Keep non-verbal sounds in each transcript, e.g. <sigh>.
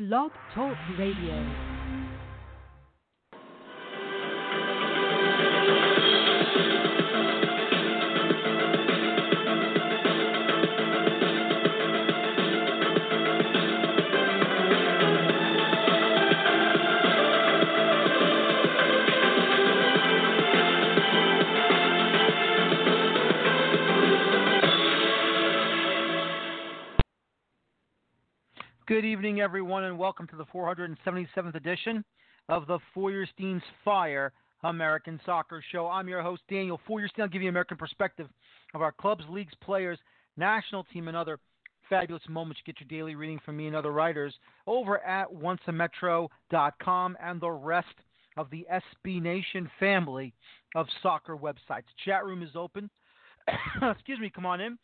Blog Talk Radio. Good evening, everyone, and welcome to the 477th edition of the Feuerstein's Fire American Soccer Show. I'm your host, Daniel Feuerstein. I'll give you an American perspective of our clubs, leagues, players, national team, and other fabulous moments. You get your daily reading from me and other writers over at onceametro.com and the rest of the SB Nation family of soccer websites. Chat room is open. <coughs> Excuse me, come on in.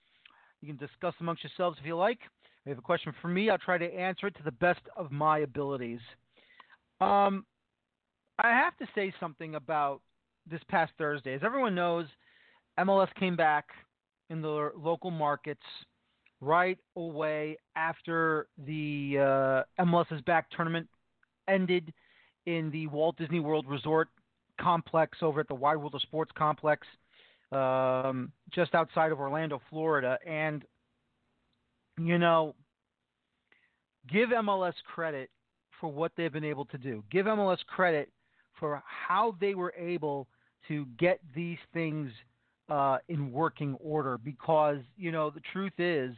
You can discuss amongst yourselves if you like. You have a question for me, I'll try to answer it to the best of my abilities. Um, I have to say something about this past Thursday. As everyone knows, MLS came back in the local markets right away after the uh, MLS is Back tournament ended in the Walt Disney World Resort complex over at the Wide World of Sports complex um, just outside of Orlando, Florida. And you know, give MLS credit for what they've been able to do. Give MLS credit for how they were able to get these things uh, in working order. Because you know, the truth is,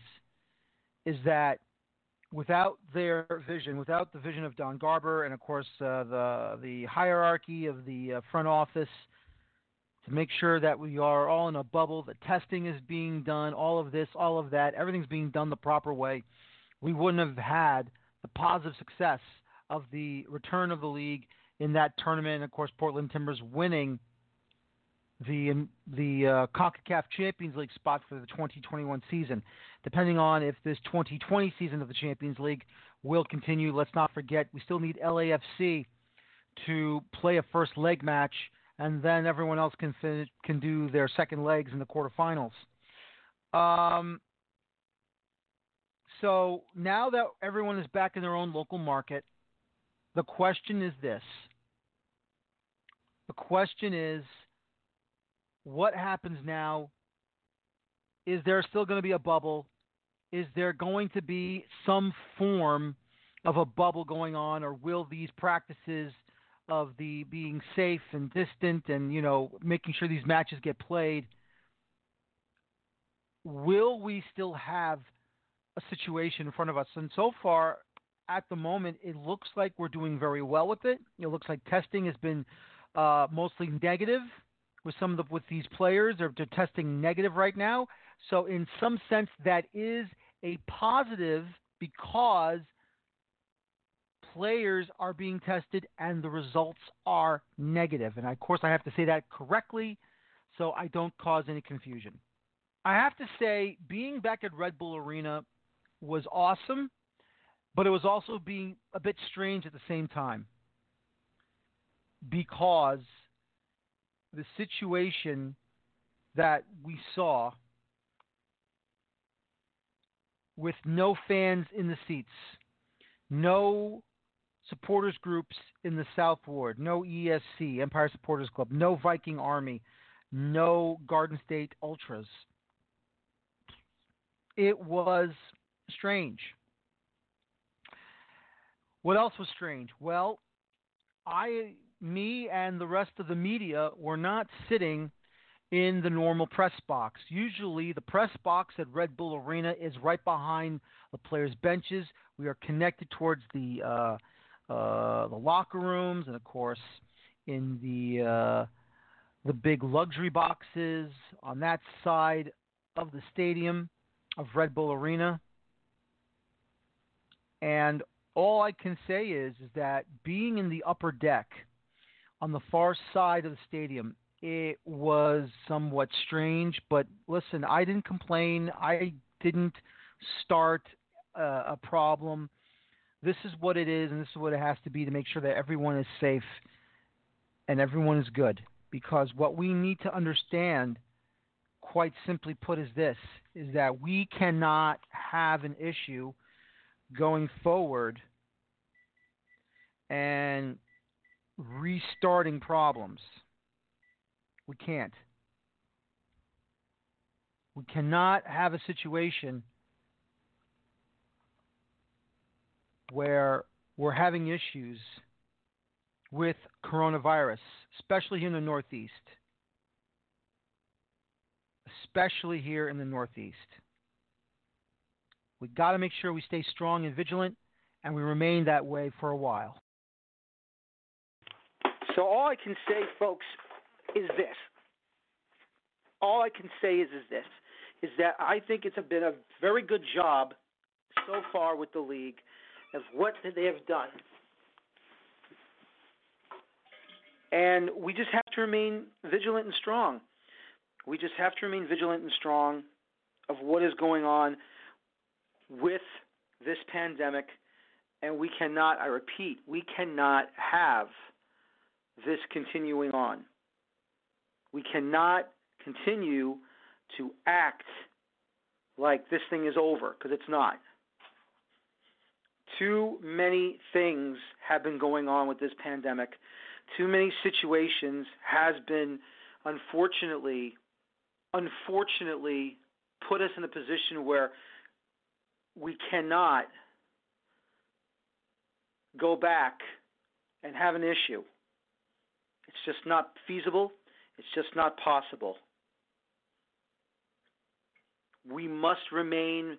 is that without their vision, without the vision of Don Garber, and of course uh, the the hierarchy of the uh, front office to make sure that we are all in a bubble, the testing is being done, all of this, all of that, everything's being done the proper way, we wouldn't have had the positive success of the return of the league in that tournament. And of course, Portland Timbers winning the the uh, CONCACAF Champions League spot for the 2021 season. Depending on if this 2020 season of the Champions League will continue, let's not forget we still need LAFC to play a first leg match and then everyone else can can do their second legs in the quarterfinals. Um, so now that everyone is back in their own local market, the question is this. The question is what happens now? Is there still going to be a bubble? Is there going to be some form of a bubble going on, or will these practices of the being safe and distant and you know making sure these matches get played will we still have a situation in front of us and so far at the moment it looks like we're doing very well with it it looks like testing has been uh, mostly negative with some of the with these players they're, they're testing negative right now so in some sense that is a positive because players are being tested and the results are negative. And of course, I have to say that correctly so I don't cause any confusion. I have to say, being back at Red Bull Arena was awesome, but it was also being a bit strange at the same time because the situation that we saw with no fans in the seats, no supporters groups in the South Ward, no ESC, Empire Supporters Club, no Viking Army, no Garden State Ultras. It was strange. What else was strange? Well, I, me, and the rest of the media were not sitting in the normal press box. Usually, the press box at Red Bull Arena is right behind the players' benches. We are connected towards the uh, uh, the locker rooms, and of course in the uh, the big luxury boxes on that side of the stadium of Red Bull Arena. And all I can say is, is that being in the upper deck on the far side of the stadium, it was somewhat strange. But listen, I didn't complain. I didn't start uh, a problem this is what it is and this is what it has to be to make sure that everyone is safe and everyone is good. Because what we need to understand, quite simply put, is this is that we cannot have an issue going forward and restarting problems. We can't. We cannot have a situation where we're having issues with coronavirus, especially here in the Northeast. Especially here in the Northeast. We've got to make sure we stay strong and vigilant, and we remain that way for a while. So all I can say, folks, is this. All I can say is is this is that I think it's been a very good job so far with the league of what they have done. And we just have to remain vigilant and strong. We just have to remain vigilant and strong of what is going on with this pandemic. And we cannot, I repeat, we cannot have this continuing on. We cannot continue to act like this thing is over because it's not. Too many things have been going on with this pandemic. Too many situations has been unfortunately unfortunately put us in a position where we cannot go back and have an issue. It's just not feasible. It's just not possible. We must remain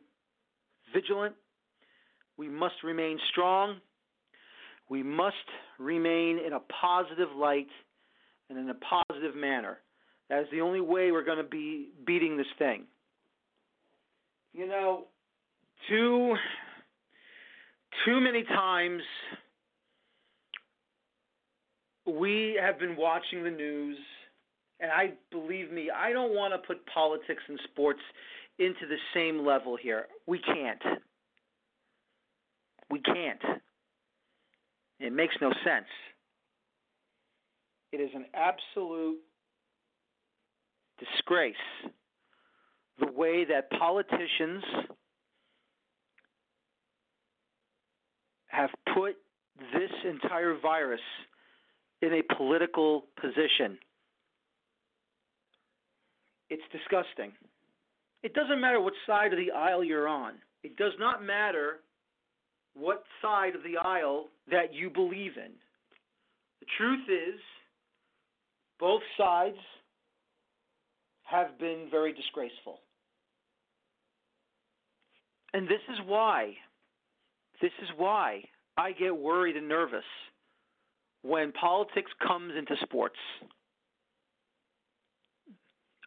vigilant. We must remain strong. We must remain in a positive light and in a positive manner. That is the only way we're going to be beating this thing. You know, too too many times we have been watching the news and I believe me, I don't want to put politics and sports into the same level here. We can't. We can't. It makes no sense. It is an absolute disgrace the way that politicians have put this entire virus in a political position. It's disgusting. It doesn't matter what side of the aisle you're on. It does not matter what side of the aisle that you believe in. The truth is, both sides have been very disgraceful. And this is why, this is why I get worried and nervous when politics comes into sports.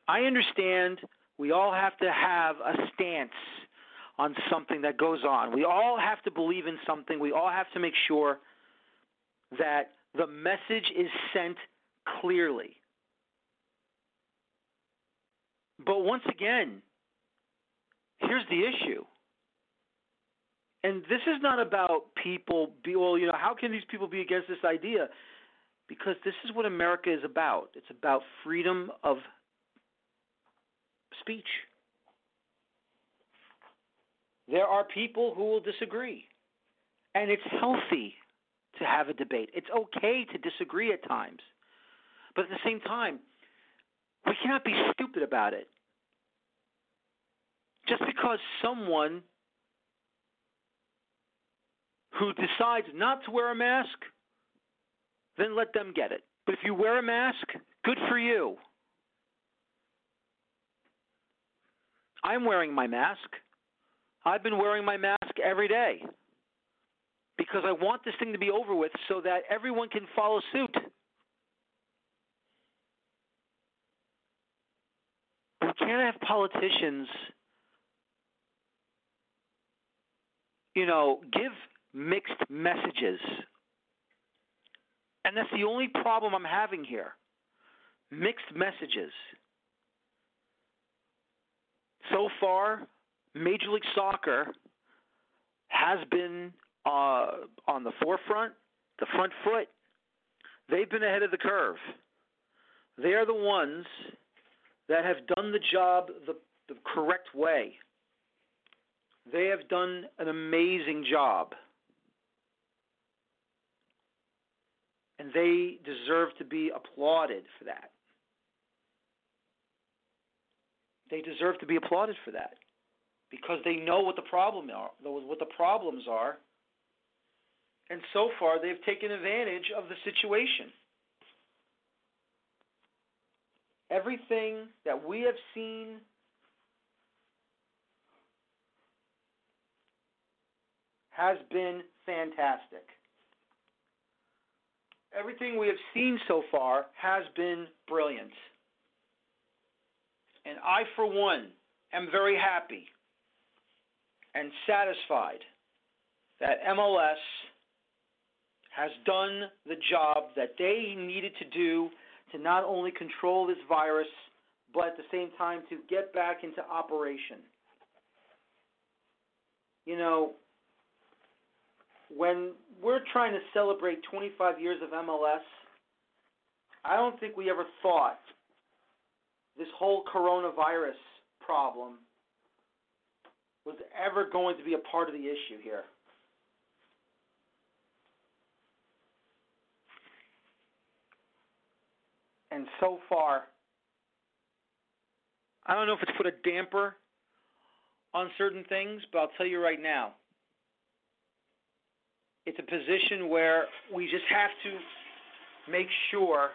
I understand we all have to have a stance on something that goes on. We all have to believe in something. We all have to make sure that the message is sent clearly. But once again, here's the issue. And this is not about people be well, you know, how can these people be against this idea? Because this is what America is about. It's about freedom of speech. There are people who will disagree. And it's healthy to have a debate. It's okay to disagree at times. But at the same time, we cannot be stupid about it. Just because someone who decides not to wear a mask, then let them get it. But if you wear a mask, good for you. I'm wearing my mask. I've been wearing my mask every day because I want this thing to be over with so that everyone can follow suit. We can't have politicians, you know, give mixed messages. And that's the only problem I'm having here mixed messages. So far, Major League Soccer has been uh, on the forefront, the front foot. They've been ahead of the curve. They are the ones that have done the job the, the correct way. They have done an amazing job. And they deserve to be applauded for that. They deserve to be applauded for that because they know what the problem are, what the problems are, and so far they've taken advantage of the situation. Everything that we have seen has been fantastic. Everything we have seen so far has been brilliant. And I, for one, am very happy and satisfied that MLS has done the job that they needed to do to not only control this virus, but at the same time to get back into operation. You know, when we're trying to celebrate 25 years of MLS, I don't think we ever thought this whole coronavirus problem was ever going to be a part of the issue here. And so far, I don't know if it's put a damper on certain things, but I'll tell you right now, it's a position where we just have to make sure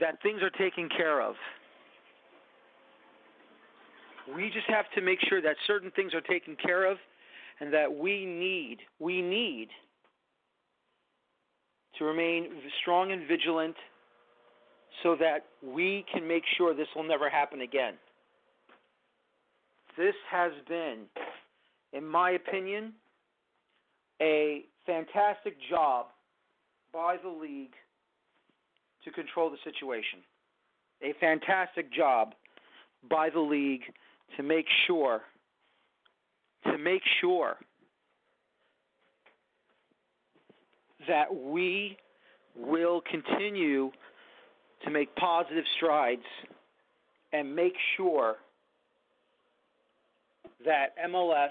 that things are taken care of. We just have to make sure that certain things are taken care of and that we need, we need to remain strong and vigilant so that we can make sure this will never happen again. This has been, in my opinion, a fantastic job by the league to control the situation. A fantastic job by the league to make sure to make sure that we will continue to make positive strides and make sure that MLS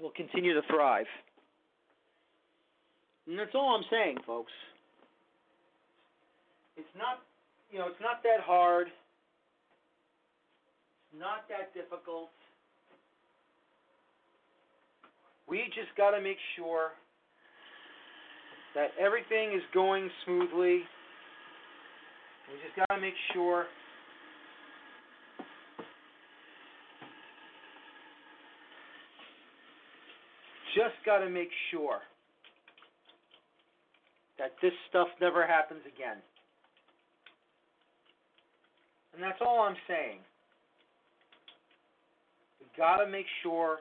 will continue to thrive. And that's all I'm saying, folks. It's not, you know, it's not that hard. It's not that difficult. We just got to make sure that everything is going smoothly. We just got to make sure just got to make sure that this stuff never happens again. And that's all I'm saying. We got to make sure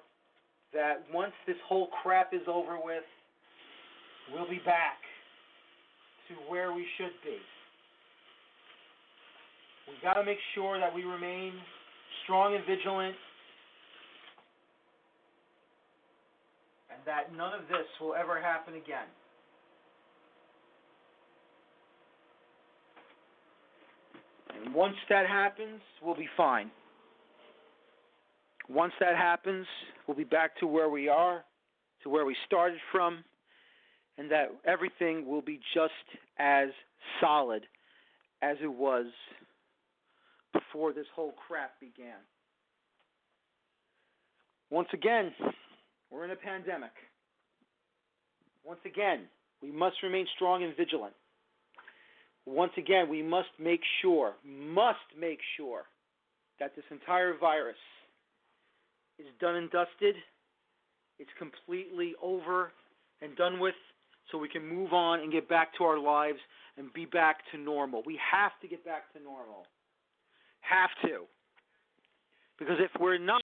that once this whole crap is over with, we'll be back to where we should be. We got to make sure that we remain strong and vigilant and that none of this will ever happen again. And once that happens, we'll be fine. Once that happens, we'll be back to where we are, to where we started from, and that everything will be just as solid as it was before this whole crap began. Once again, we're in a pandemic. Once again, we must remain strong and vigilant once again, we must make sure, must make sure that this entire virus is done and dusted. It's completely over and done with so we can move on and get back to our lives and be back to normal. We have to get back to normal. Have to. Because if we're not,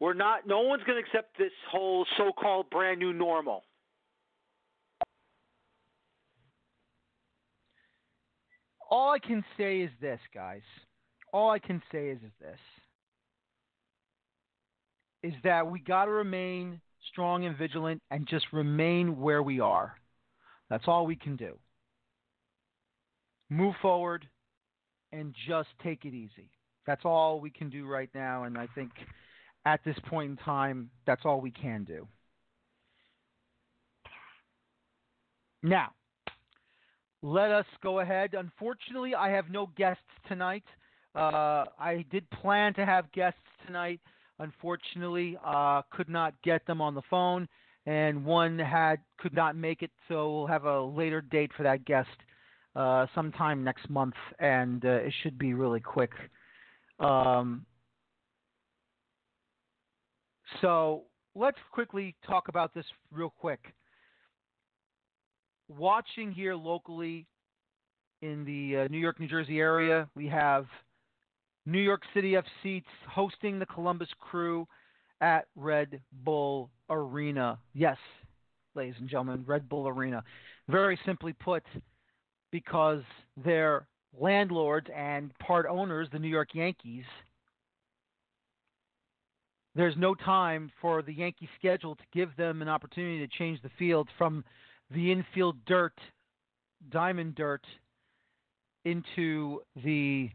we're not, no one's going to accept this whole so called brand new normal. All I can say is this, guys. All I can say is, is this is that we got to remain strong and vigilant and just remain where we are. That's all we can do. Move forward and just take it easy. That's all we can do right now. And I think at this point in time, that's all we can do. Now, let us go ahead. Unfortunately, I have no guests tonight. Uh, I did plan to have guests tonight. Unfortunately, uh, could not get them on the phone, and one had could not make it. So we'll have a later date for that guest uh, sometime next month, and uh, it should be really quick. Um, so let's quickly talk about this real quick. Watching here locally in the uh, New York, New Jersey area, we have New York City FC hosting the Columbus Crew at Red Bull Arena. Yes, ladies and gentlemen, Red Bull Arena. Very simply put, because their landlords and part owners, the New York Yankees, there's no time for the Yankee schedule to give them an opportunity to change the field from the infield dirt, diamond dirt, into the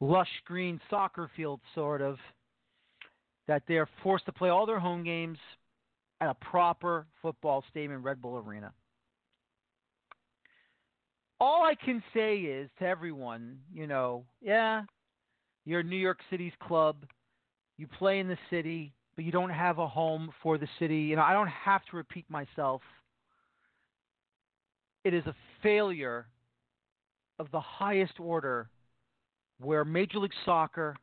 lush green soccer field, sort of, that they're forced to play all their home games at a proper football stadium, Red Bull Arena. All I can say is to everyone, you know, yeah, you're New York City's club, you play in the city, but you don't have a home for the city. You know, I don't have to repeat myself. It is a failure of the highest order where Major League Soccer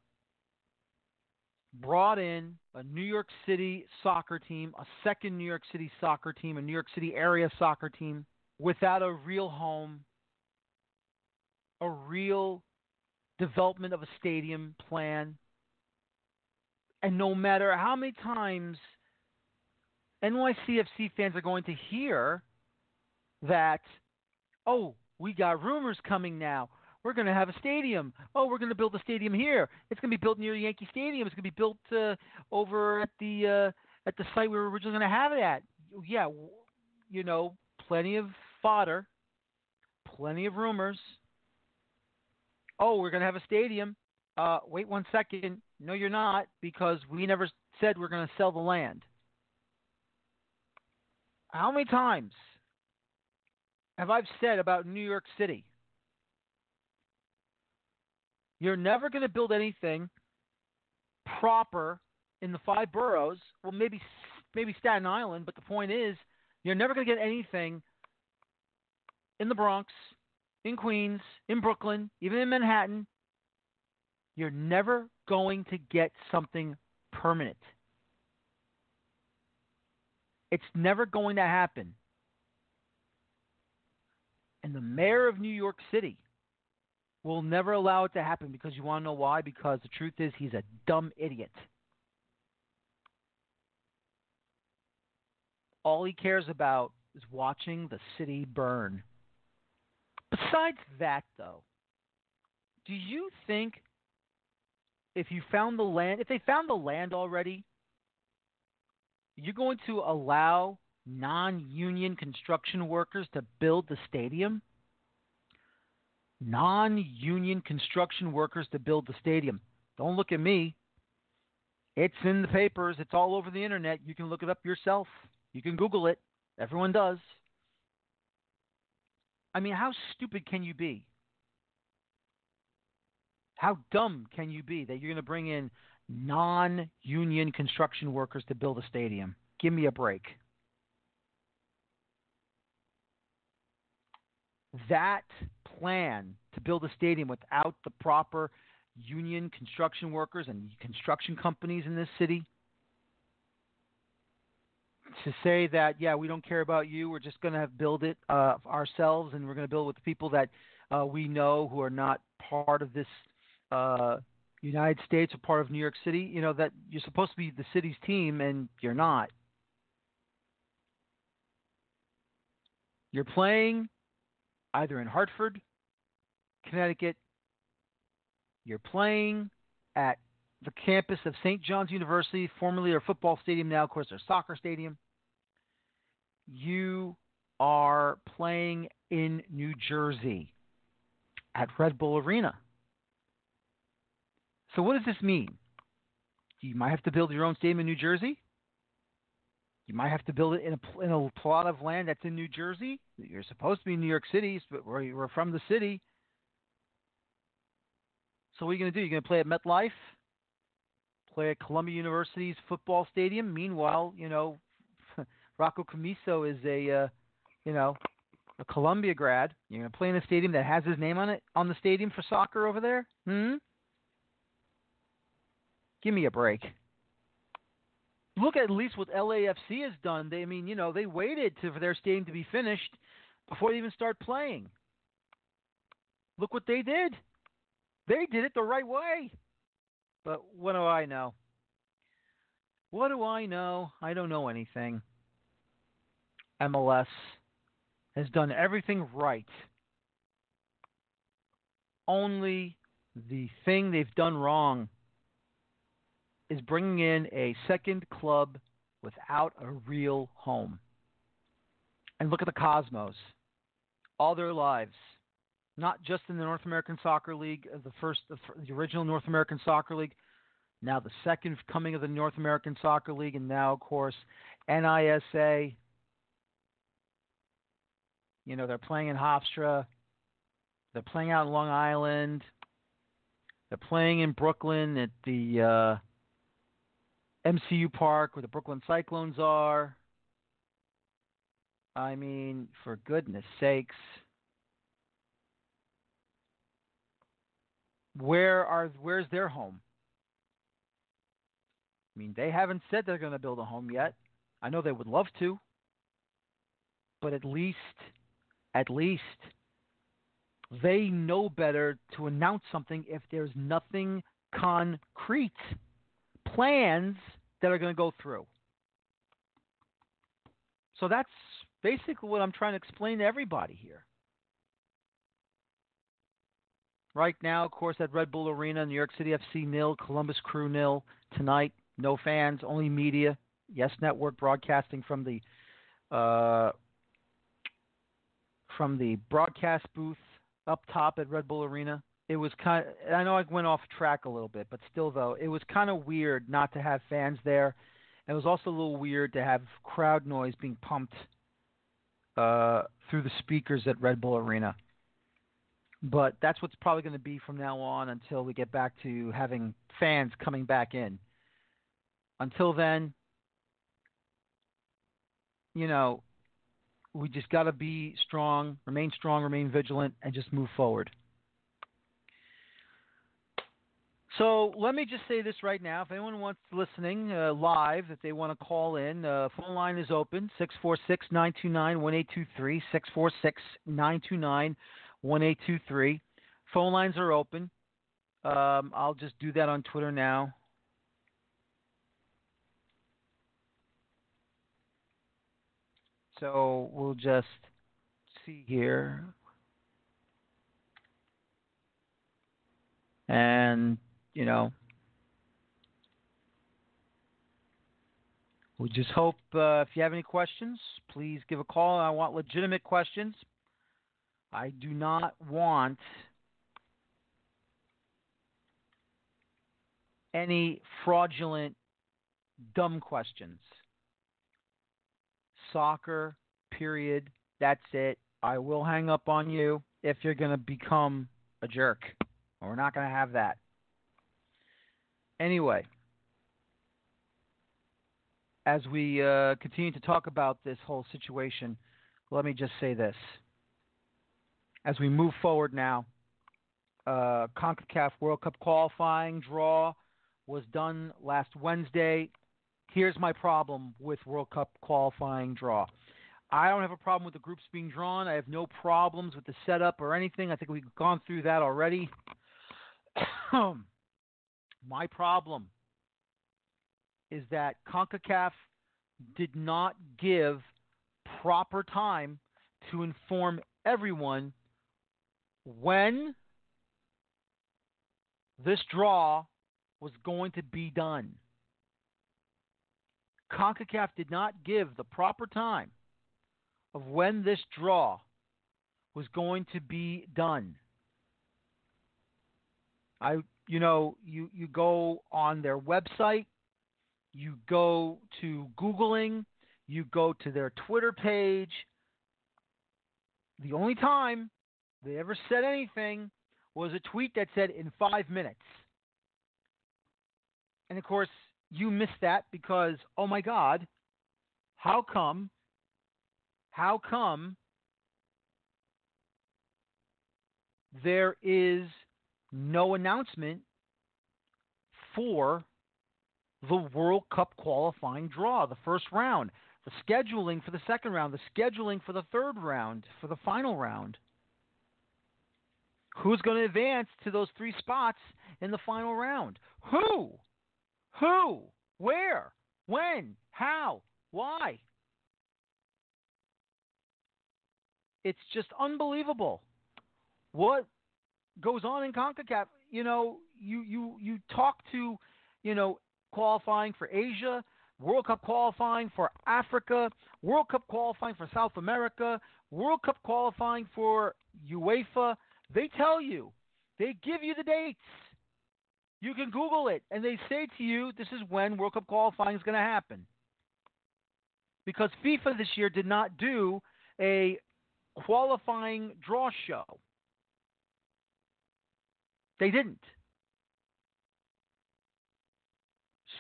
brought in a New York City soccer team, a second New York City soccer team, a New York City area soccer team without a real home, a real development of a stadium plan. And no matter how many times NYCFC fans are going to hear that, oh, we got rumors coming now. We're going to have a stadium. Oh, we're going to build a stadium here. It's going to be built near Yankee Stadium. It's going to be built uh, over at the uh, at the site we were originally going to have it at. Yeah, you know, plenty of fodder, plenty of rumors. Oh, we're going to have a stadium. Uh, wait one second. No, you're not, because we never said we're going to sell the land. How many times have I said about New York City? You're never going to build anything proper in the five boroughs. Well, maybe maybe Staten Island, but the point is, you're never going to get anything in the Bronx, in Queens, in Brooklyn, even in Manhattan. You're never going to get something permanent. It's never going to happen. And the mayor of New York City will never allow it to happen because you want to know why? Because the truth is, he's a dumb idiot. All he cares about is watching the city burn. Besides that, though, do you think if you found the land, if they found the land already, you're going to allow non union construction workers to build the stadium? non union construction workers to build the stadium. Don't look at me. It's in the papers, it's all over the internet. You can look it up yourself. You can Google it. Everyone does. I mean, how stupid can you be? How dumb can you be that you're going to bring in non union construction workers to build a stadium? Give me a break. That plan to build a stadium without the proper union construction workers and construction companies in this city to say that yeah we don't care about you we're just going to build it uh, ourselves and we're going to build with the people that uh, we know who are not part of this uh, United States or part of New York City you know that you're supposed to be the city's team and you're not you're playing either in Hartford Connecticut. You're playing at the campus of St. John's University, formerly their football stadium, now, of course, their soccer stadium. You are playing in New Jersey at Red Bull Arena. So, what does this mean? You might have to build your own stadium in New Jersey. You might have to build it in a in a plot of land that's in New Jersey. You're supposed to be in New York City, but we're, from the city. So what are you going to do? You're going to play at MetLife, play at Columbia University's football stadium. Meanwhile, you know, <laughs> Rocco Commisso is a, uh, you know, a Columbia grad. You're going to play in a stadium that has his name on it on the stadium for soccer over there. Hmm. Give me a break look at least what LAFC has done. They, I mean, you know, they waited to, for their stadium to be finished before they even start playing. Look what they did. They did it the right way. But what do I know? What do I know? I don't know anything. MLS has done everything right. Only the thing they've done wrong is bringing in a second club without a real home. And look at the Cosmos. All their lives, not just in the North American Soccer League, the first, the original North American Soccer League, now the second coming of the North American Soccer League, and now, of course, NISA. You know, they're playing in Hofstra. They're playing out in Long Island. They're playing in Brooklyn at the uh, MCU Park where the Brooklyn Cyclones are. I mean, for goodness sakes. Where are where's their home? I mean, they haven't said they're going to build a home yet. I know they would love to. But at least at least they know better to announce something if there's nothing concrete plans that are going to go through. So that's basically what I'm trying to explain to everybody here. Right now, of course, at Red Bull Arena, New York City FC nil, Columbus Crew nil. Tonight, no fans, only media. Yes Network broadcasting from the uh, from the broadcast booth up top at Red Bull Arena it was kind of, I know I went off track a little bit, but still though, it was kind of weird not to have fans there. It was also a little weird to have crowd noise being pumped uh, through the speakers at Red Bull Arena. But that's what's probably going to be from now on until we get back to having fans coming back in. Until then, you know, we just got to be strong, remain strong, remain vigilant, and just move forward. So let me just say this right now. If anyone wants listening uh, live, if they want to call in, uh, phone line is open 646 929 1823. 646 929 1823. Phone lines are open. Um, I'll just do that on Twitter now. So we'll just see here. And you know, we just hope uh, if you have any questions, please give a call. I want legitimate questions. I do not want any fraudulent, dumb questions. Soccer, period. That's it. I will hang up on you if you're going to become a jerk. We're not going to have that. Anyway, as we uh, continue to talk about this whole situation, let me just say this. As we move forward now, uh, CONCACAF World Cup qualifying draw was done last Wednesday. Here's my problem with World Cup qualifying draw. I don't have a problem with the groups being drawn. I have no problems with the setup or anything. I think we've gone through that already. <clears throat> My problem is that CONCACAF did not give proper time to inform everyone when this draw was going to be done. CONCACAF did not give the proper time of when this draw was going to be done. I you know, you, you go on their website, you go to Googling, You go to their Twitter page. The only time they ever said anything was a tweet that said in five minutes. And of course, you missed that because, oh my God, how come? How come there is no announcement for the World Cup qualifying draw, the first round, the scheduling for the second round, the scheduling for the third round, for the final round. Who's going to advance to those three spots in the final round? Who? Who? Where? When? How? Why? It's just unbelievable. What goes on in CONCACAF? You know, you you you talk to, you know, qualifying for Asia, World Cup qualifying for Africa, World Cup qualifying for South America, World Cup qualifying for UEFA. They tell you, they give you the dates. You can Google it, and they say to you, this is when World Cup qualifying is going to happen. Because FIFA this year did not do a qualifying draw show. They didn't.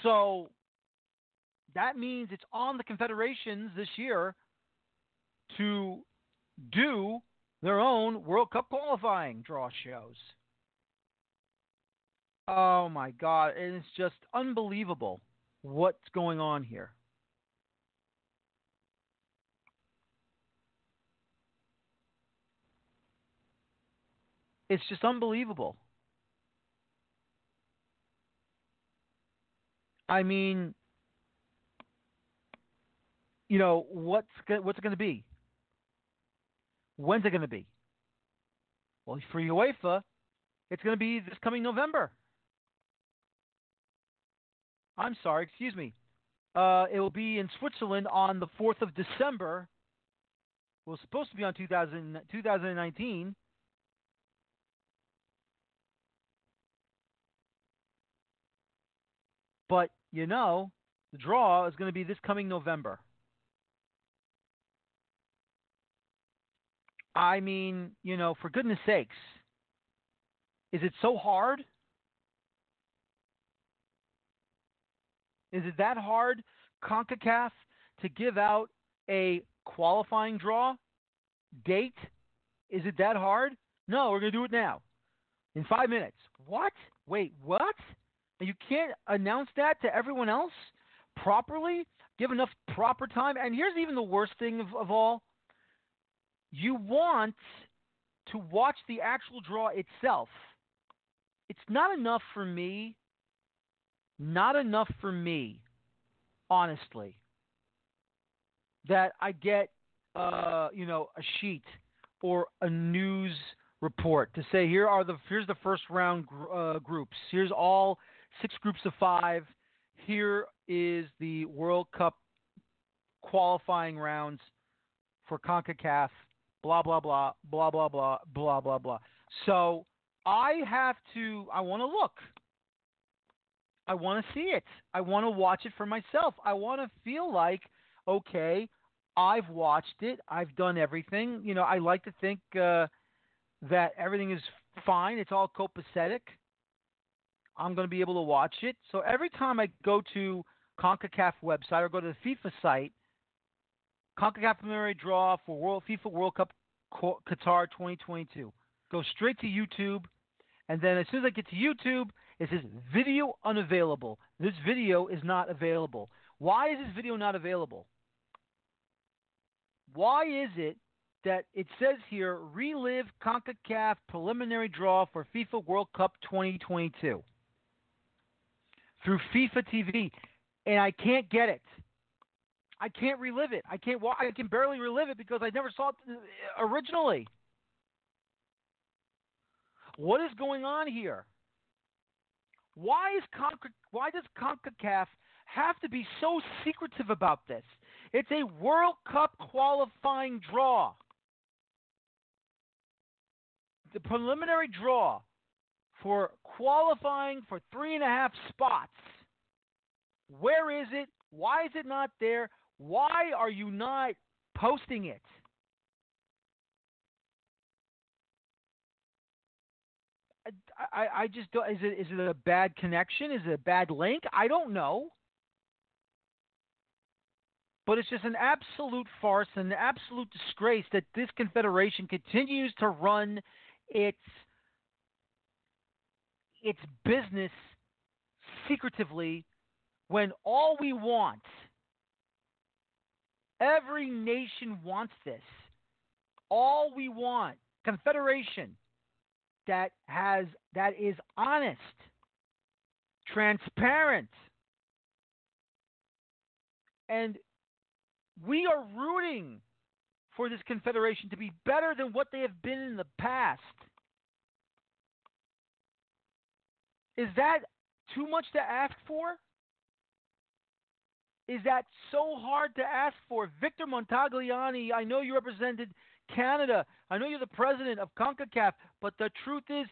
So that means it's on the confederations this year to do their own World Cup qualifying draw shows. Oh my God. It's just unbelievable what's going on here. It's just unbelievable. I mean, you know, what's what's it going to be? When's it going to be? Well, for UEFA, it's going to be this coming November. I'm sorry, excuse me. Uh, it will be in Switzerland on the 4th of December. Well, it's supposed to be on 2000, 2019. But, you know, the draw is going to be this coming November. I mean, you know, for goodness sakes, is it so hard? Is it that hard, CONCACAF, to give out a qualifying draw date? Is it that hard? No, we're going to do it now. In five minutes. What? Wait, what? You can't announce that to everyone else properly? Give enough proper time? And here's even the worst thing of, of all you want to watch the actual draw itself. It's not enough for me, not enough for me, honestly, that I get, uh, you know, a sheet or a news report to say here are the here's the first round gr- uh, groups. Here's all six groups of five. Here is the World Cup qualifying rounds for CONCACAF blah blah blah blah blah blah blah blah blah. So I have to. I want to look. I want to see it. I want to watch it for myself. I want to feel like okay, I've watched it. I've done everything. You know, I like to think uh, that everything is fine. It's all copacetic. I'm going to be able to watch it. So every time I go to CONCACAF website or go to the FIFA site, CONCACAF preliminary draw for World FIFA World Cup Qatar 2022. Go straight to YouTube, and then as soon as I get to YouTube, it says video unavailable. This video is not available. Why is this video not available? Why is it that it says here relive CONCACAF preliminary draw for FIFA World Cup 2022 through FIFA TV, and I can't get it. I can't relive it. I can't. I can barely relive it because I never saw it uh, originally. What is going on here? Why is Conca, Why does Concacaf have to be so secretive about this? It's a World Cup qualifying draw. The preliminary draw for qualifying for three and a half spots. Where is it? Why is it not there? Why are you not posting it? I, I just don't. Is it is it a bad connection? Is it a bad link? I don't know. But it's just an absolute farce, and an absolute disgrace that this confederation continues to run its its business secretively when all we want, every nation wants this. All we want, confederation that has that is honest, transparent, and we are rooting for this confederation to be better than what they have been in the past. Is that too much to ask for? Is that so hard to ask for? Victor Montagliani, I know you represented Canada. I know you're the president of CONCACAF, but the truth is,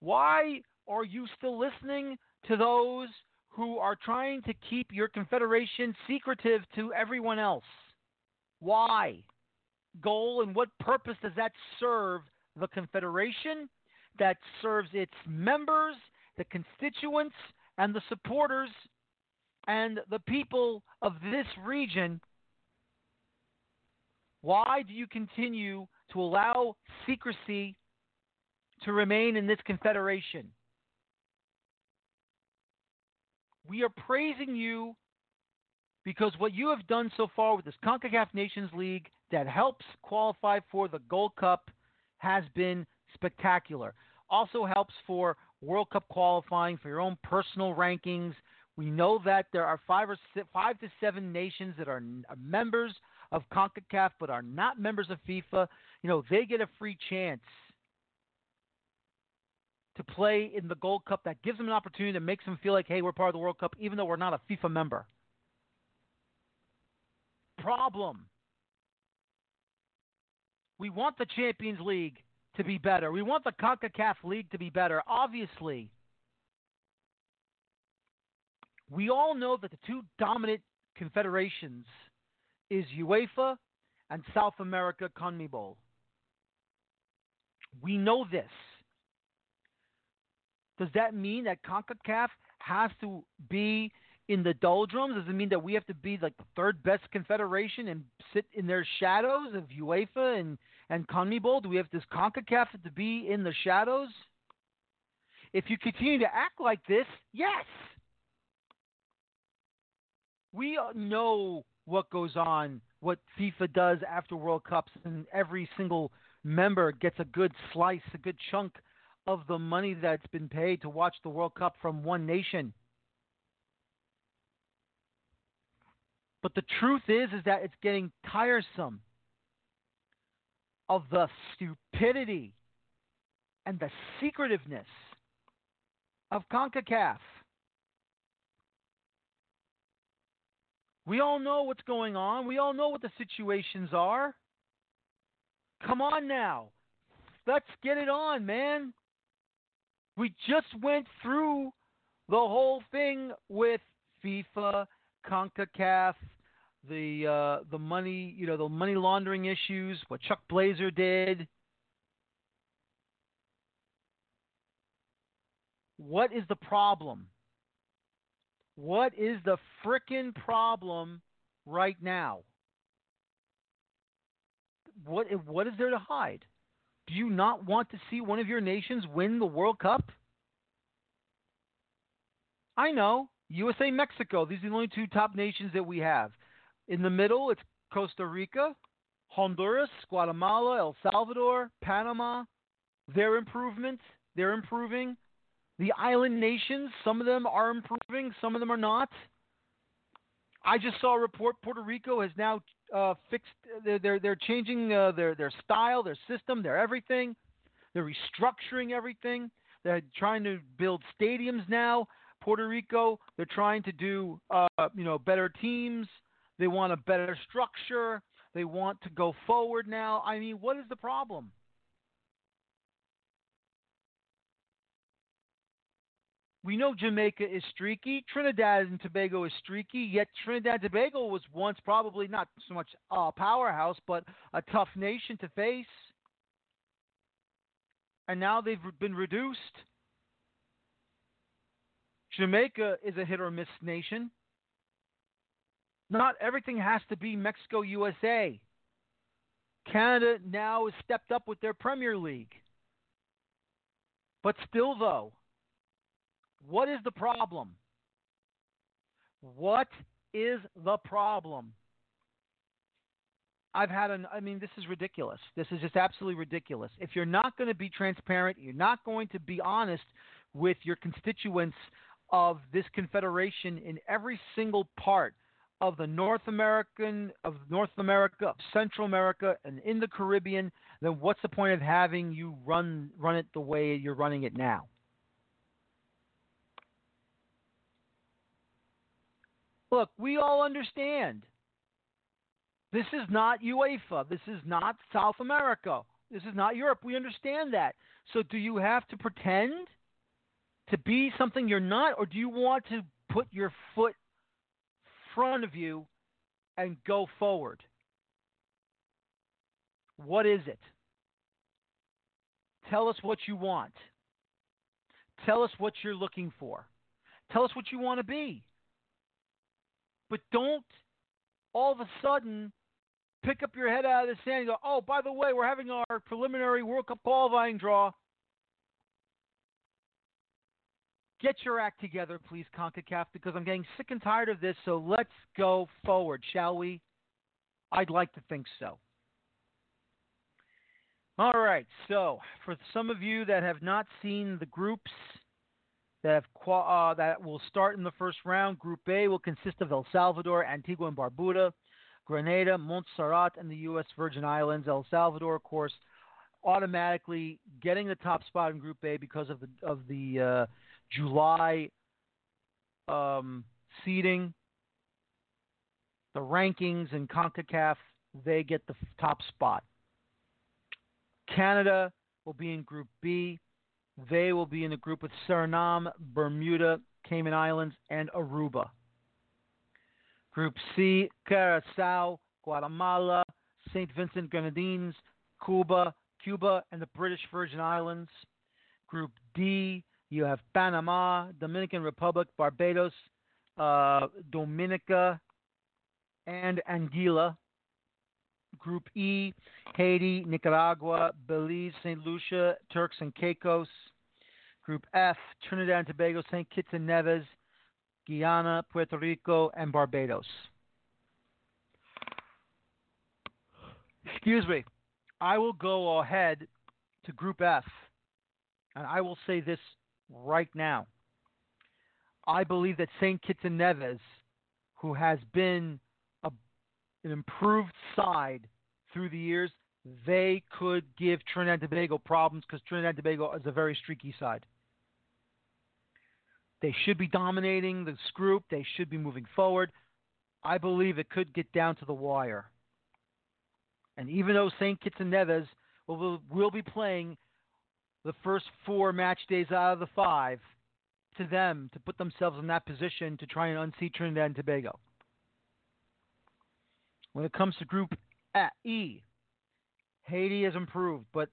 why are you still listening to those who are trying to keep your confederation secretive to everyone else? Why? Goal and what purpose does that serve the confederation? That serves its members, the constituents, and the supporters and the people of this region why do you continue to allow secrecy to remain in this confederation? We are praising you because what you have done so far with this CONCACAF Nations League that helps qualify for the Gold Cup has been spectacular. Also helps for World Cup qualifying for your own personal rankings. We know that there are five or six, five to seven nations that are members of CONCACAF but are not members of FIFA, you know, they get a free chance to play in the Gold Cup that gives them an opportunity that makes them feel like, hey, we're part of the World Cup, even though we're not a FIFA member. Problem. We want the Champions League to be better. We want the CONCACAF League to be better, obviously. We all know that the two dominant confederations – is UEFA and South America CONMEBOL. We know this. Does that mean that CONCACAF has to be in the doldrums? Does it mean that we have to be like the third best confederation and sit in their shadows of UEFA and, and CONMEBOL? Do we have this CONCACAF to be in the shadows? If you continue to act like this, yes. We know what goes on, what FIFA does after World Cups, and every single member gets a good slice, a good chunk of the money that's been paid to watch the World Cup from one nation. But the truth is is that it's getting tiresome of the stupidity and the secretiveness of CONCACAF. We all know what's going on. We all know what the situations are. Come on now. Let's get it on, man. We just went through the whole thing with FIFA, CONCACAF, the uh, the money, you know, the money laundering issues, what Chuck Blazer did. What is the problem? What is the frickin' problem right now? What what is there to hide? Do you not want to see one of your nations win the World Cup? I know. USA, Mexico. These are the only two top nations that we have. In the middle, it's Costa Rica, Honduras, Guatemala, El Salvador, Panama. Their improvement. They're improving. The island nations, some of them are improving, some of them are not. I just saw a report Puerto Rico has now uh, fixed. They're they're, they're changing uh, their their style, their system, their everything. They're restructuring everything. They're trying to build stadiums now. Puerto Rico, they're trying to do uh, you know better teams. They want a better structure. They want to go forward now. I mean, what is the problem? we know Jamaica is streaky. Trinidad and Tobago is streaky. Yet Trinidad and Tobago was once probably not so much a powerhouse, but a tough nation to face. And now they've been reduced. Jamaica is a hit or miss nation. Not everything has to be Mexico, USA. Canada now has stepped up with their Premier League. But still, though, what is the problem? What is the problem? I've had an, I mean, this is ridiculous. This is just absolutely ridiculous. If you're not going to be transparent, you're not going to be honest with your constituents of this confederation in every single part of the North American, of North America, of Central America, and in the Caribbean, then what's the point of having you run run it the way you're running it now? Look, we all understand. This is not UEFA. This is not South America. This is not Europe. We understand that. So, do you have to pretend to be something you're not, or do you want to put your foot front of you and go forward? What is it? Tell us what you want. Tell us what you're looking for. Tell us what you want to be. But don't all of a sudden pick up your head out of the sand and go, oh, by the way, we're having our preliminary World Cup qualifying draw. Get your act together, please, CONCACAF, because I'm getting sick and tired of this. So let's go forward, shall we? I'd like to think so. All right. So, for some of you that have not seen the groups, that have uh, that will start in the first round. Group A will consist of El Salvador, Antigua and Barbuda, Grenada, Montserrat, and the U.S. Virgin Islands. El Salvador, of course, automatically getting the top spot in Group A because of the of the uh, July um, seeding, the rankings in CONCACAF. They get the top spot. Canada will be in Group B. They will be in the group with Suriname, Bermuda, Cayman Islands, and Aruba. Group C, Curacao, Guatemala, St. Vincent Grenadines, Cuba, Cuba, and the British Virgin Islands. Group D, you have Panama, Dominican Republic, Barbados, uh, Dominica, and Anguilla. Group E, Haiti, Nicaragua, Belize, St. Lucia, Turks and Caicos. Group F, Trinidad and Tobago, St. Kitts and Nevis, Guyana, Puerto Rico, and Barbados. Excuse me. I will go ahead to Group F, and I will say this right now. I believe that St. Kitts and Nevis, who has been an improved side through the years, they could give Trinidad and Tobago problems because Trinidad and Tobago is a very streaky side. They should be dominating this group. They should be moving forward. I believe it could get down to the wire. And even though St. Kitts and Nevis will, will be playing the first four match days out of the five, to them to put themselves in that position to try and unseat Trinidad and Tobago. When it comes to Group E, Haiti has improved, but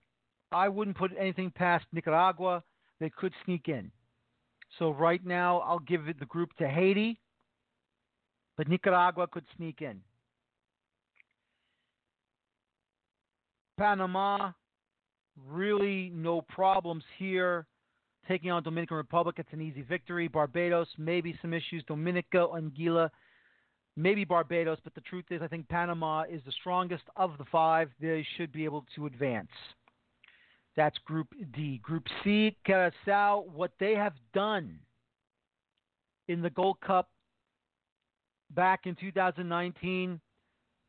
I wouldn't put anything past Nicaragua. They could sneak in. So right now, I'll give the group to Haiti, but Nicaragua could sneak in. Panama, really no problems here. Taking on Dominican Republic, it's an easy victory. Barbados, maybe some issues. Dominica, Anguilla, maybe Barbados, but the truth is, I think Panama is the strongest of the five. They should be able to advance. That's Group D. Group C, Curacao, what they have done in the Gold Cup back in 2019,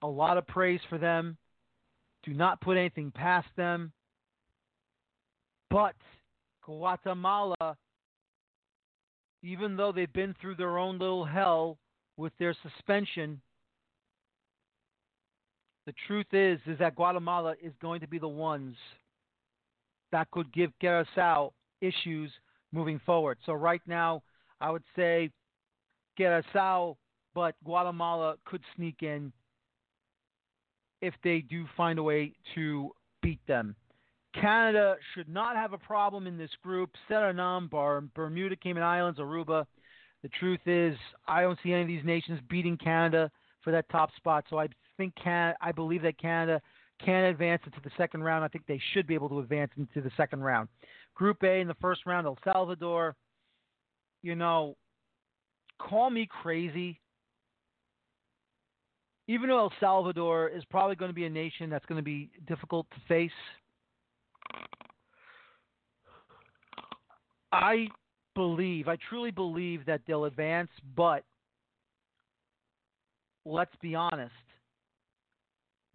a lot of praise for them. Do not put anything past them. But Guatemala, even though they've been through their own little hell, with their suspension, the truth is is that Guatemala is going to be the ones that could give Curacao issues moving forward. So right now, I would say Curacao, but Guatemala could sneak in if they do find a way to beat them. Canada should not have a problem in this group. Suriname, Bar- Bermuda, Cayman Islands, Aruba. The truth is, I don't see any of these nations beating Canada for that top spot. So I think Can I believe that Canada can advance into the second round. I think they should be able to advance into the second round. Group A in the first round, El Salvador. You know, call me crazy. Even though El Salvador is probably going to be a nation that's going to be difficult to face, I believe, I truly believe that they'll advance, but let's be honest.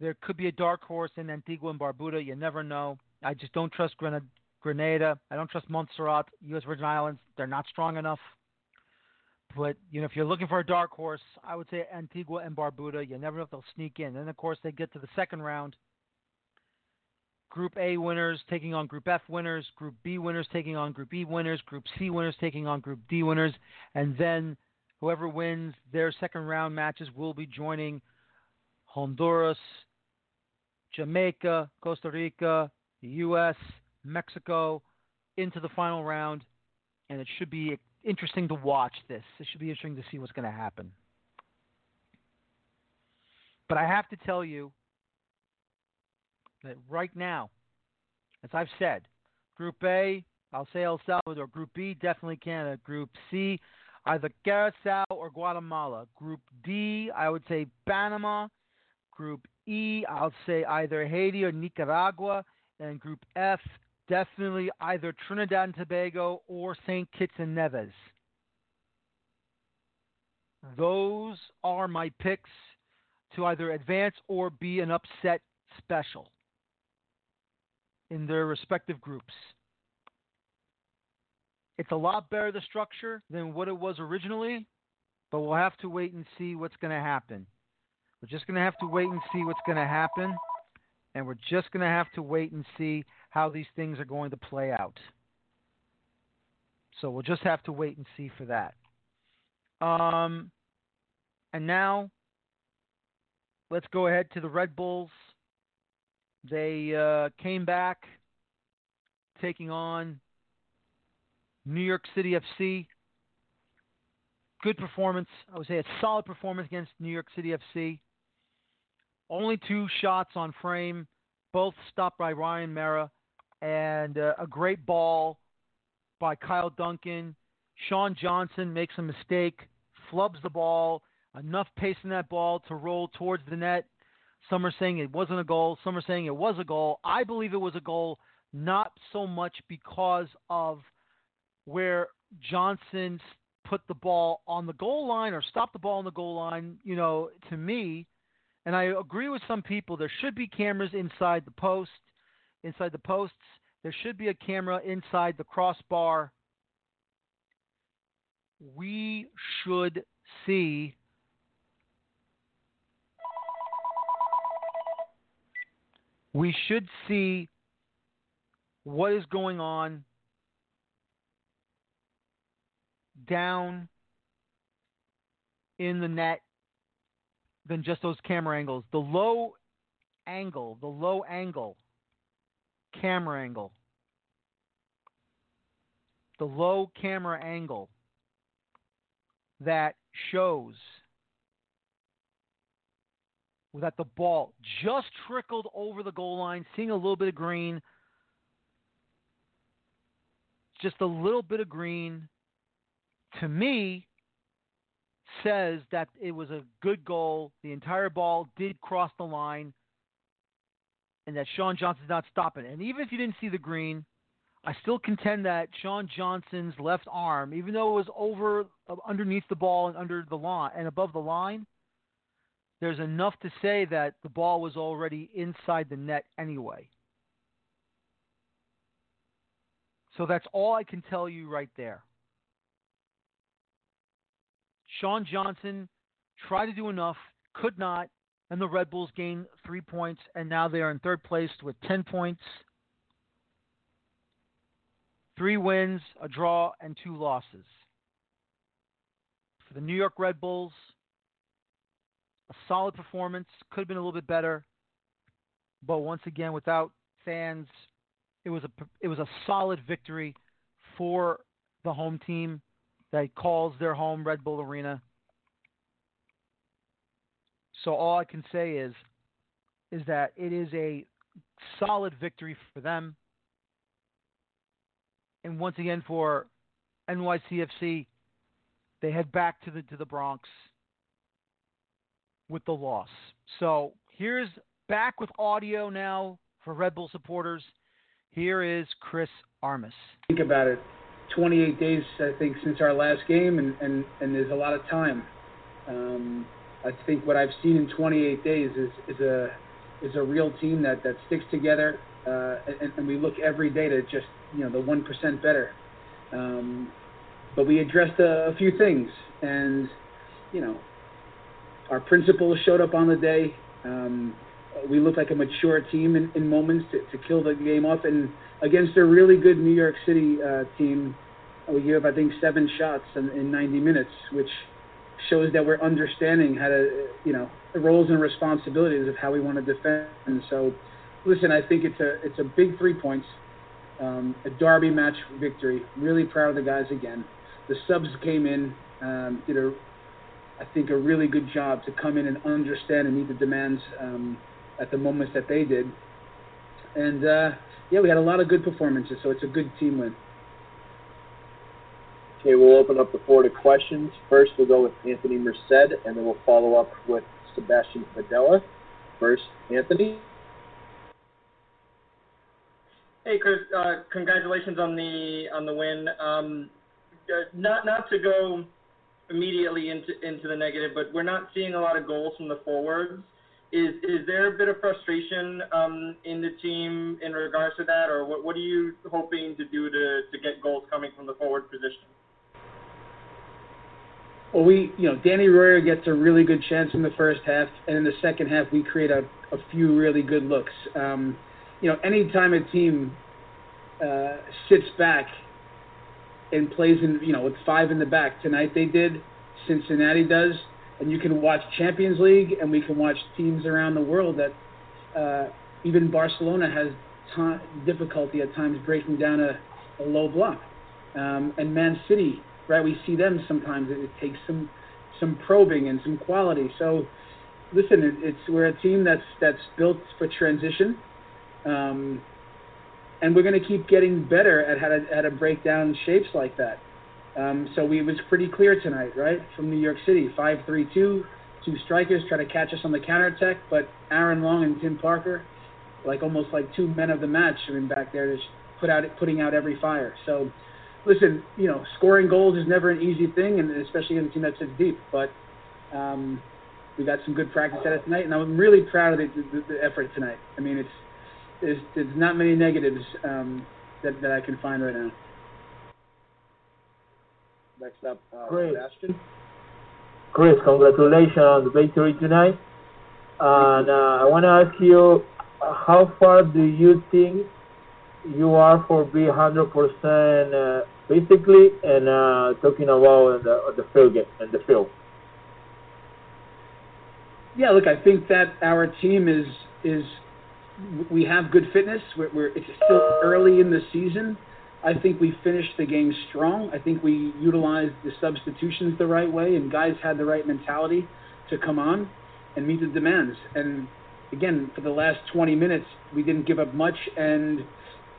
There could be a dark horse in Antigua and Barbuda. You never know. I just don't trust Grenada. I don't trust Montserrat, U.S. Virgin Islands. They're not strong enough. But you know, if you're looking for a dark horse, I would say Antigua and Barbuda. You never know if they'll sneak in. Then of course they get to the second round. Group A winners taking on Group F winners, Group B winners taking on Group E winners, Group C winners taking on Group D winners, and then whoever wins their second round matches will be joining Honduras, Jamaica, Costa Rica, the U.S., Mexico into the final round, and it should be interesting to watch this. It should be interesting to see what's going to happen. But I have to tell you that right now, as I've said, Group A, I'll say El Salvador. Group B, definitely Canada. Group C, either Curacao or Guatemala. Group D, I would say Panama. Group E, I'll say either Haiti or Nicaragua. And Group F, definitely either Trinidad and Tobago or St. Kitts and Nevis. Those are my picks to either advance or be an upset special in their respective groups. It's a lot better, the structure, than what it was originally, but we'll have to wait and see what's going to happen. We're just going to have to wait and see what's going to happen, and we're just going to have to wait and see how these things are going to play out. So we'll just have to wait and see for that. Um, and now, let's go ahead to the Red Bulls. They uh, came back taking on New York City FC. Good performance. I would say a solid performance against New York City FC. Only two shots on frame, both stopped by Ryan Meara, and uh, a great ball by Kyle Duncan. Sean Johnson makes a mistake, flubs the ball, enough pace in that ball to roll towards the net. Some are saying it wasn't a goal. Some are saying it was a goal. I believe it was a goal, not so much because of where Johnson put the ball on the goal line or stopped the ball on the goal line. You know, to me, and I agree with some people, there should be cameras inside the post, inside the posts. There should be a camera inside the crossbar. We should see we should see what is going on down in the net than just those camera angles. The low angle, the low angle camera angle, the low camera angle that shows that the ball just trickled over the goal line, seeing a little bit of green, just a little bit of green, to me, says that it was a good goal. The entire ball did cross the line, and that Sean Johnson's not stopping it. And even if you didn't see the green, I still contend that Sean Johnson's left arm, even though it was over uh, underneath the ball and under the line and above the line, there's enough to say that the ball was already inside the net anyway. So that's all I can tell you right there. Sean Johnson tried to do enough, could not, and the Red Bulls gained three points, and now they are in third place with 10 points. three wins, a draw, and two losses. For the New York Red Bulls, a solid performance. Could have been a little bit better, but once again, without fans, it was a it was a solid victory for the home team that calls their home Red Bull Arena. So all I can say is is that it is a solid victory for them. And once again for NYCFC, they head back to the to the Bronx with the loss. So here's back with audio now for Red Bull supporters. Here is Chris Armas. Think about it. 28 days, I think, since our last game, and, and, and there's a lot of time. Um, I think what I've seen in 28 days is, is a is a real team that, that sticks together, uh, and, and we look every day to just you know the one percent better. Um, but we addressed a, a few things, and you know our principles showed up on the day. Um, we looked like a mature team in, in moments to, to kill the game off, and against a really good New York City uh, team, we gave up I think seven shots in, in 90 minutes, which shows that we're understanding how to, you know, the roles and responsibilities of how we want to defend. And so, listen, I think it's a it's a big three points, um, a derby match victory. Really proud of the guys again. The subs came in, um, did a, I think, a really good job to come in and understand and meet the demands um, at the moments that they did. And uh, yeah, we had a lot of good performances, so it's a good team win. Okay, we'll open up the floor to questions. First, we'll go with Anthony Merced, and then we'll follow up with Sebastian Fidela. First, Anthony. Hey, Chris. Uh, congratulations on the on the win. Um, uh, not not to go immediately into into the negative, but we're not seeing a lot of goals from the forwards. Is is there a bit of frustration um, in the team in regards to that, or what what are you hoping to do to to get goals coming from the forward position? Well, we, you know, Danny Royer gets a really good chance in the first half, and in the second half, we create a, a few really good looks. Um, you know, anytime a team uh, sits back and plays in, you know, with five in the back, tonight they did, Cincinnati does, and you can watch Champions League, and we can watch teams around the world that uh, even Barcelona has t- difficulty at times breaking down a, a low block. Um, and Man City right? We see them sometimes. It, it takes some some probing and some quality. So, listen, it, it's we're a team that's that's built for transition, um, and we're going to keep getting better at how to how to break down shapes like that. Um, so we it was pretty clear tonight, right, from New York City, five three two, two strikers try to catch us on the counterattack, but Aaron Long and Tim Parker, like almost like two men of the match, I mean, back there just put out putting out every fire. So listen, you know, scoring goals is never an easy thing, and especially in a team that sits deep. But um, we got some good practice at it tonight, and I'm really proud of the, the, the effort tonight. I mean, it's there's, there's not many negatives um, that that I can find right now. Next up, uh, Great. Sebastian. Chris, congratulations on the victory tonight. And uh, I want to ask you, how far do you think you are for be 100% uh, basically, and uh, talking about the, the field game and the field. Yeah, look, I think that our team is is we have good fitness. We're, we're it's still early in the season. I think we finished the game strong. I think we utilized the substitutions the right way, and guys had the right mentality to come on and meet the demands. And again, for the last 20 minutes, we didn't give up much, and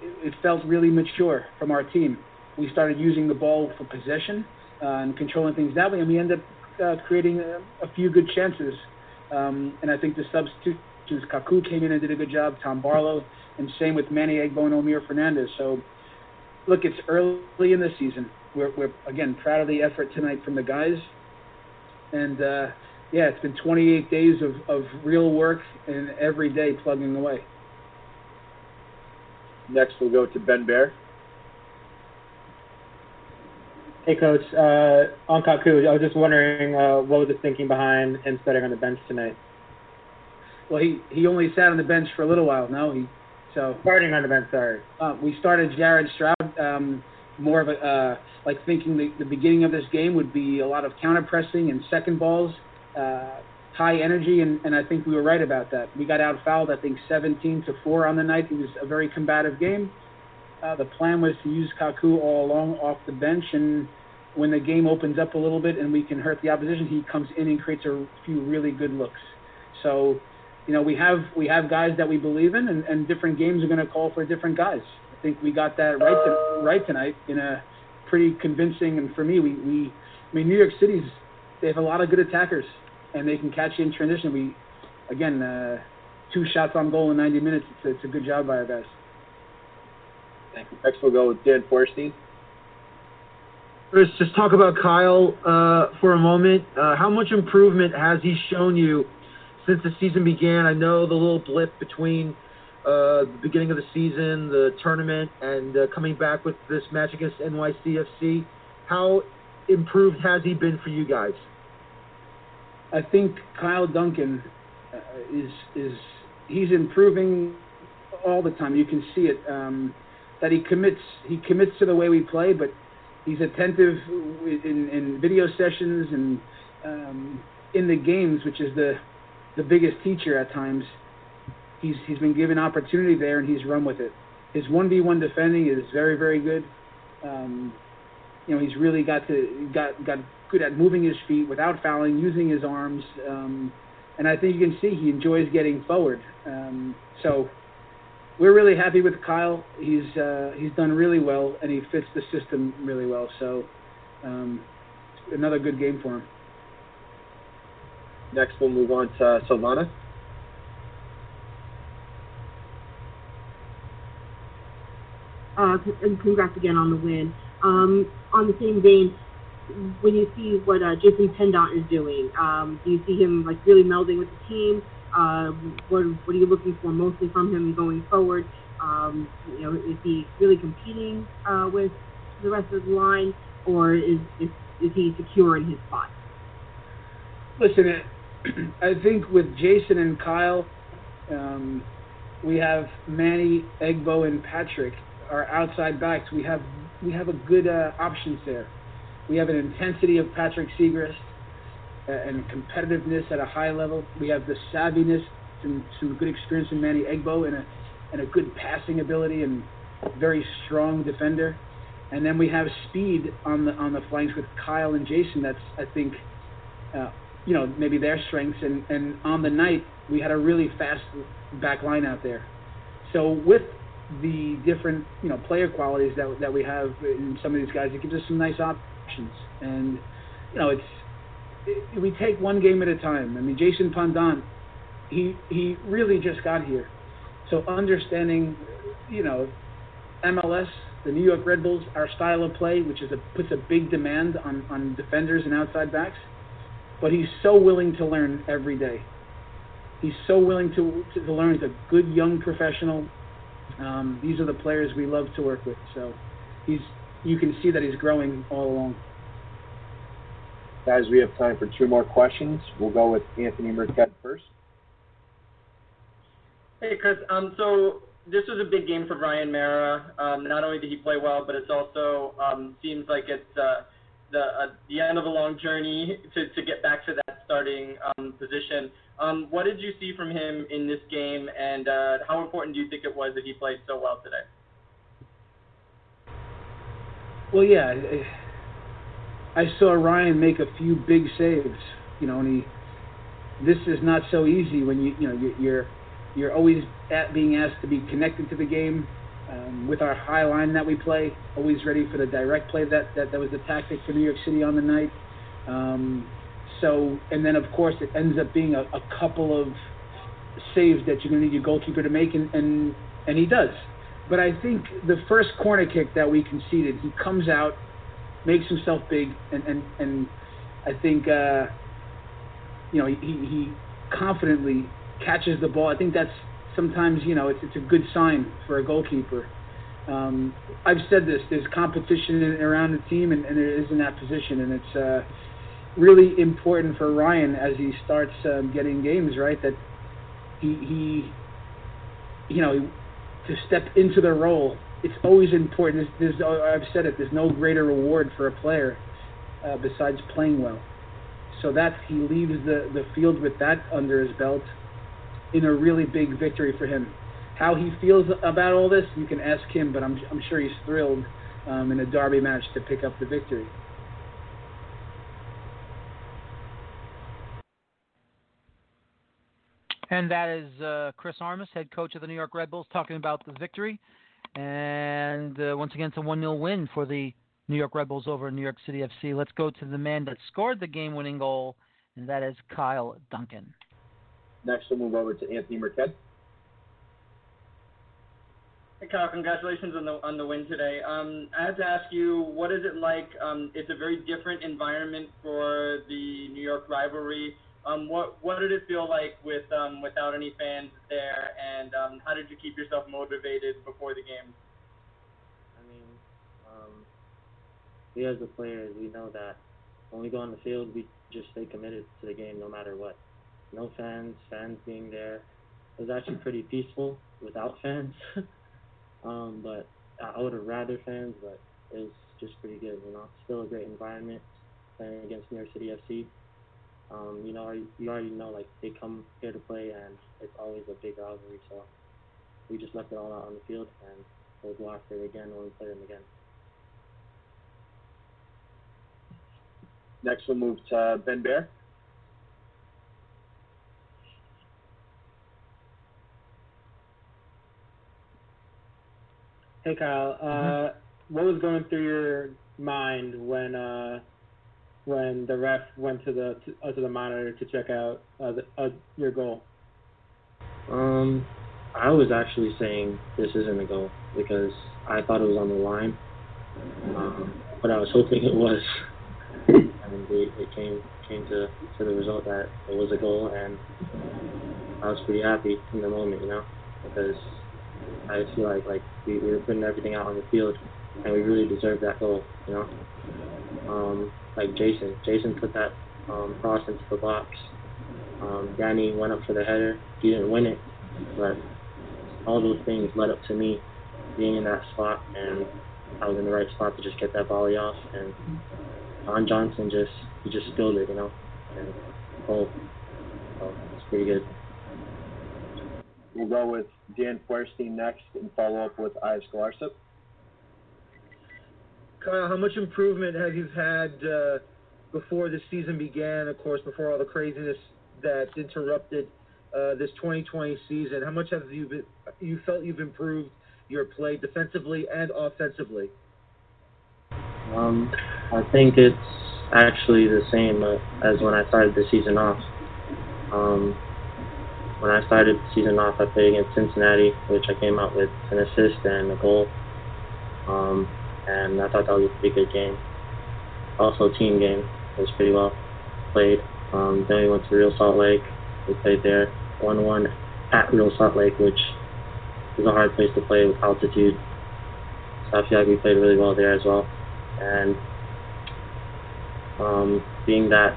it felt really mature from our team. We started using the ball for possession uh, and controlling things that way, and we ended up uh, creating a, a, few good chances. Um, and I think the substitutes, Kaku came in and did a good job, Tom Barlow, and same with Manny Egbo and Omir Fernandez. So, look, it's early in the season. We're, we're again proud of the effort tonight from the guys, and uh, yeah, it's been 28 days of, of real work and every day plugging away. Next, we'll go to Ben Bear. Hey, Coach. Uh, on Kaku, I was just wondering uh, what was the thinking behind him sitting on the bench tonight? Well, he, he only sat on the bench for a little while. No, he So starting on the bench. Sorry. Uh, we started Jared Stroud. Um, more of a uh, like thinking the, the beginning of this game would be a lot of counter pressing and second balls, uh, high energy, and, and I think we were right about that. We got out fouled, I think 17 to four on the night. It was a very combative game. Uh, the plan was to use Kaku all along off the bench, and when the game opens up a little bit and we can hurt the opposition, he comes in and creates a few really good looks. So, you know, we have we have guys that we believe in, and, and different games are going to call for different guys. I think we got that right to, right tonight in a pretty convincing. And for me, we, we I mean New York City's they have a lot of good attackers and they can catch you in transition. We again uh, two shots on goal in 90 minutes. It's, it's a good job by our guys. Thank you. Next we'll go with Dan Feuerstein. Chris, just talk about Kyle uh, for a moment. Uh, how much improvement has he shown you since the season began? I know the little blip between uh, the beginning of the season, the tournament, and uh, coming back with this match against NYCFC. How improved has he been for you guys? I think Kyle Duncan uh, is is he's improving all the time. You can see it. Um, that he commits he commits to the way we play, but he's attentive in, in video sessions and um, in the games, which is the the biggest teacher at times he's he's been given opportunity there and he's run with it. His one v one defending is very very good. Um, you know he's really got to got got good at moving his feet without fouling, using his arms, um, and I think you can see he enjoys getting forward. Um, so we're really happy with Kyle. He's uh, he's done really well and he fits the system really well. So um, another good game for him. Next, we'll move on to Silvana. uh, and congrats again on the win. Um, on the same vein, when you see what uh, Jason Pendant is doing, um, do you see him like really melding with the team? Uh, what what are you looking for mostly from him going forward? Um, you know, is he really competing uh, with the rest of the line, or is is, is he secure in his spot? Listen, I think with Jason and Kyle, um, we have Manny, Egbo, and Patrick our outside backs, we have we have a good uh, options there. We have an intensity of Patrick Seagrist uh, and competitiveness at a high level. We have the savviness and some good experience in Manny Egbo and a and a good passing ability and very strong defender. And then we have speed on the on the flanks with Kyle and Jason. That's I think, uh, you know, maybe their strengths. And and on the night we had a really fast back line out there. So with the different you know player qualities that that we have in some of these guys. It gives us some nice options, and you know it's it, we take one game at a time. I mean, Jason Pendant, he he really just got here, so understanding you know MLS, the New York Red Bulls, our style of play, which is a puts a big demand on on defenders and outside backs, but he's so willing to learn every day. He's so willing to to learn. He's a good young professional um, these are the players we love to work with. So he's you can see that he's growing all along. Guys, we have time for two more questions. We'll go with Anthony Merced first. Hey, Chris. Um, so this was a big game for Ryan Meara. Um, not only did he play well, but it's also um, seems like it's uh, the uh, the end of a long journey to, to get back to that starting um, position. Um, what did you see from him in this game, and uh, how important do you think it was that he played so well today? Well, yeah, I saw Ryan make a few big saves. You know, and he. This is not so easy when you you know you're you're always at being asked to be connected to the game. Um, with our high line that we play, always ready for the direct play. That that, that was the tactic for New York City on the night. Um, so, and then of course it ends up being a, a couple of saves that you're going to need your goalkeeper to make, and, and and he does. But I think the first corner kick that we conceded, he comes out, makes himself big, and and and I think uh, you know he he confidently catches the ball. I think that's sometimes you know it's it's a good sign for a goalkeeper. Um, I've said this: there's competition in, around the team, and, and it is in that position, and it's. Uh, really important for Ryan as he starts um, getting games right that he he you know to step into the role. It's always important. There's, there's, I've said it. There's no greater reward for a player uh, besides playing well. So that he leaves the, the field with that under his belt in a really big victory for him. How he feels about all this, you can ask him, but I'm, I'm sure he's thrilled um, in a derby match to pick up the victory. And that is uh, Chris Armas, head coach of the New York Red Bulls, talking about the victory. And uh, once again, it's a 1 0 win for the New York Red Bulls over New York City FC. Let's go to the man that scored the game winning goal, and that is Kyle Duncan. Next, we'll move over to Anthony Marquette. Hey Kyle, congratulations on the on the win today. Um, I had to ask you, what is it like? Um, it's a very different environment for the New York rivalry. Um, what what did it feel like with um, without any fans there, and um, how did you keep yourself motivated before the game? I mean, um, we as the players, we know that when we go on the field, we just stay committed to the game no matter what. No fans, fans being there. It was actually pretty peaceful without fans. <laughs> um, but I would have rather fans, but it was just pretty good. You know, still a great environment playing against New York City FC. Um, you know, you already know like they come here to play, and it's always a big rivalry. So we just left it all out on the field, and we'll go after it again when we play them again. Next, we'll move to Ben Bear. Hey Kyle, uh, mm-hmm. what was going through your mind when uh, when the ref went to the to, uh, to the monitor to check out uh, the, uh, your goal? Um, I was actually saying this isn't a goal because I thought it was on the line, um, but I was hoping it was, <laughs> and it, it came came to to the result that it was a goal, and I was pretty happy in the moment, you know, because I just feel like like we, we were putting everything out on the field, and we really deserved that goal, you know. Um, like Jason, Jason put that um, cross into the box. Um, Danny went up for the header. He didn't win it, but all those things led up to me being in that spot, and I was in the right spot to just get that volley off. And Don Johnson just he just spilled it, you know, and goal. So it's pretty good. We'll go with Dan Feuerstein next and follow up with Ives Galarcep. Kyle, how much improvement have you had uh, before the season began? Of course, before all the craziness that interrupted uh, this 2020 season, how much have you been, you felt you've improved your play defensively and offensively? Um, I think it's actually the same uh, as when I started the season off. Um, when I started the season off, I played against Cincinnati, which I came out with an assist and a goal. Um, and I thought that was a pretty good game. Also, a team game was pretty well played. Um, then we went to Real Salt Lake. We played there 1-1 at Real Salt Lake, which is a hard place to play with altitude. So I feel like we played really well there as well. And um, being that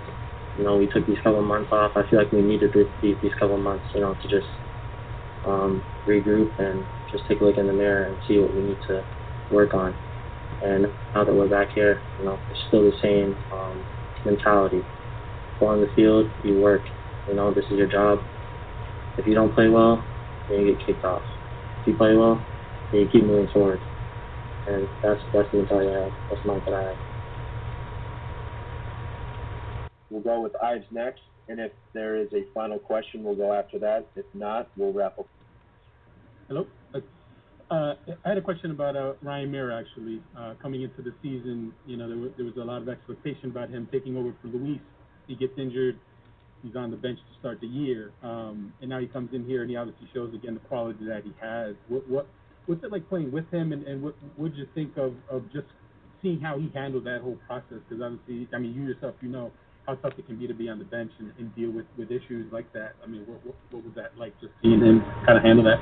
you know we took these couple months off, I feel like we needed this, these these couple months, you know, to just um, regroup and just take a look in the mirror and see what we need to work on. And now that we're back here, you know, it's still the same um, mentality. Go on the field, you work. You know, this is your job. If you don't play well, then you get kicked off. If you play well, then you keep moving forward. And that's that's the mentality I have. That's the mindset I have. We'll go with Ives next, and if there is a final question, we'll go after that. If not, we'll wrap up. Hello. Uh, I had a question about uh, Ryan Meara actually uh, coming into the season. You know, there was, there was a lot of expectation about him taking over for Luis. He gets injured, he's on the bench to start the year, um, and now he comes in here and he obviously shows again the quality that he has. What what what's it like playing with him, and, and what did you think of of just seeing how he handled that whole process? Because obviously, I mean, you yourself, you know how tough it can be to be on the bench and, and deal with with issues like that. I mean, what, what what was that like just seeing him kind of handle that?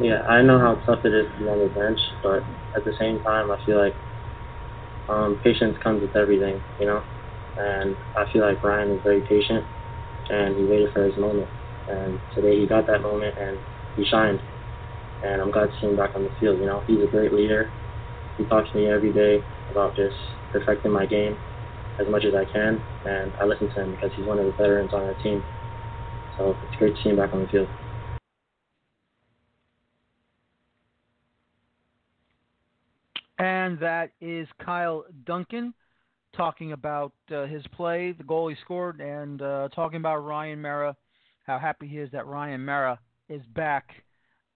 Yeah, I know how tough it is to be on the bench, but at the same time, I feel like um, patience comes with everything, you know. And I feel like Ryan was very patient, and he waited for his moment. And today he got that moment, and he shined. and I'm glad to see him back on the field. You know, he's a great leader. He talks to me every day about just perfecting my game as much as I can, and I listen to him because he's one of the veterans on our team. So it's great to see him back on the field. And that is Kyle Duncan talking about uh, his play, the goal he scored, and uh, talking about Ryan Meara, how happy he is that Ryan Meara is back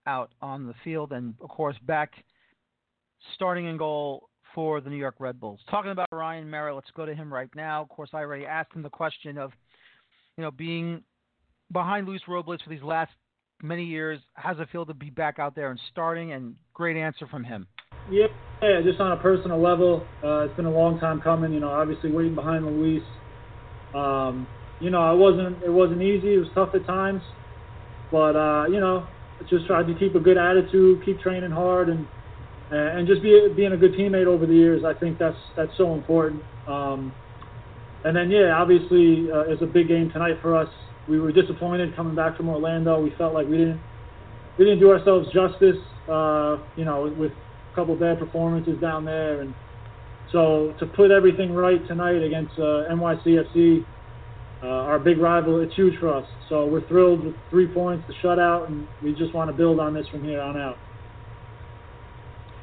out on the field, and of course back starting in goal for the New York Red Bulls. Talking about Ryan Meara, let's go to him right now. Of course, I already asked him the question of, you know, being behind Luis Robles for these last many years. How's it feel to be back out there and starting? And great answer from him. Yeah, yeah, just on a personal level, uh, it's been a long time coming. You know, obviously waiting behind Luis. Um, you know, it wasn't it wasn't easy. It was tough at times, but uh, you know, just tried to keep a good attitude, keep training hard, and and just be being a good teammate over the years. I think that's that's so important. Um, and then yeah, obviously uh, it's a big game tonight for us. We were disappointed coming back from Orlando. We felt like we didn't we didn't do ourselves justice. Uh, you know, with a couple bad performances down there, and so to put everything right tonight against uh, NYCFC, uh, our big rival, it's huge for us. So we're thrilled with three points, the shutout, and we just want to build on this from here on out.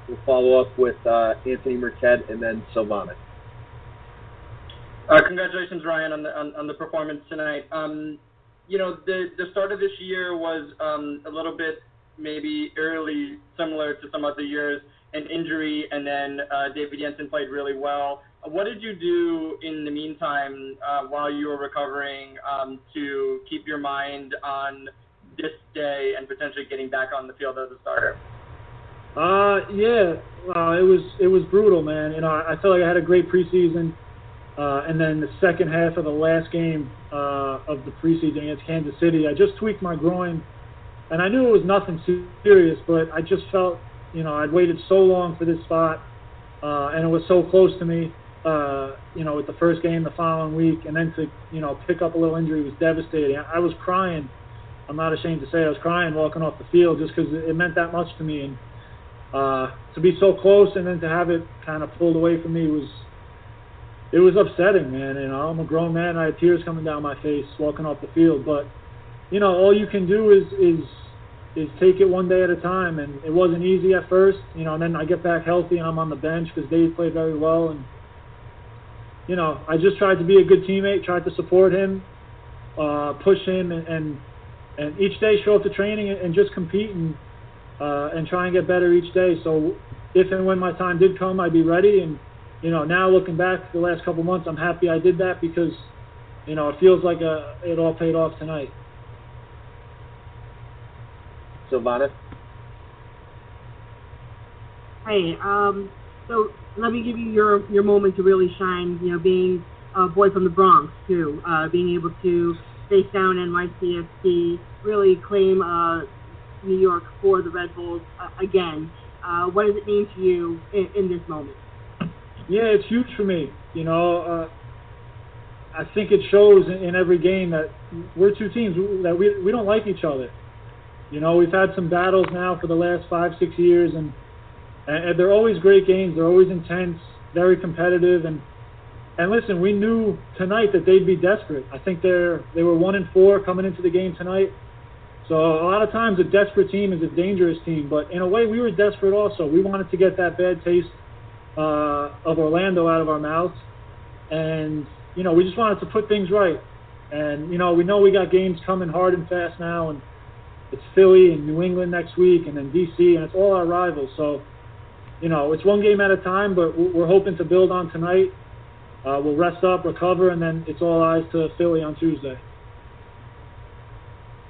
We'll follow up with uh, Anthony Merced and then Silvana. Uh, congratulations, Ryan, on the on, on the performance tonight. Um, you know, the the start of this year was um, a little bit maybe early, similar to some other years an injury, and then uh, David Jensen played really well. What did you do in the meantime uh, while you were recovering um, to keep your mind on this day and potentially getting back on the field as a starter? Uh, yeah, uh, it was it was brutal, man. You know, I felt like I had a great preseason, uh, and then the second half of the last game uh, of the preseason against Kansas City, I just tweaked my groin, and I knew it was nothing serious, but I just felt you know, I'd waited so long for this spot, uh, and it was so close to me. Uh, you know, with the first game the following week, and then to you know pick up a little injury was devastating. I, I was crying. I'm not ashamed to say I was crying walking off the field just because it meant that much to me, and uh, to be so close and then to have it kind of pulled away from me was it was upsetting, man. You know, I'm a grown man. I had tears coming down my face walking off the field, but you know, all you can do is is is take it one day at a time. And it wasn't easy at first, you know. And then I get back healthy and I'm on the bench because Dave played very well. And you know, I just tried to be a good teammate, tried to support him, uh, push him, and, and and each day show up to training and, and just compete and uh, and try and get better each day. So if and when my time did come, I'd be ready. And you know, now looking back the last couple months, I'm happy I did that because you know it feels like a, uh, it all paid off tonight. Silvana? Hey, um, so let me give you your your moment to really shine. You know, being a boy from the Bronx too, uh, being able to face down NYCFC, really claim uh, New York for the Red Bulls uh, again. Uh, what does it mean to you in, in, this moment? Yeah, it's huge for me. You know, uh, I think it shows in, in every game that we're two teams that we we don't like each other. You know, we've had some battles now for the last five, six years, and, and they're always great games. They're always intense, very competitive, and and listen, we knew tonight that they'd be desperate. I think they're they were one and four coming into the game tonight. So a lot of times a desperate team is a dangerous team, but in a way we were desperate also. We wanted to get that bad taste uh, of Orlando out of our mouths, and you know we just wanted to put things right. And you know we know we got games coming hard and fast now, and it's Philly and New England next week, and then DC, and it's all our rivals. So, you know, it's one game at a time, but we're hoping to build on tonight. Uh, we'll rest up, recover, and then it's all eyes to Philly on Tuesday.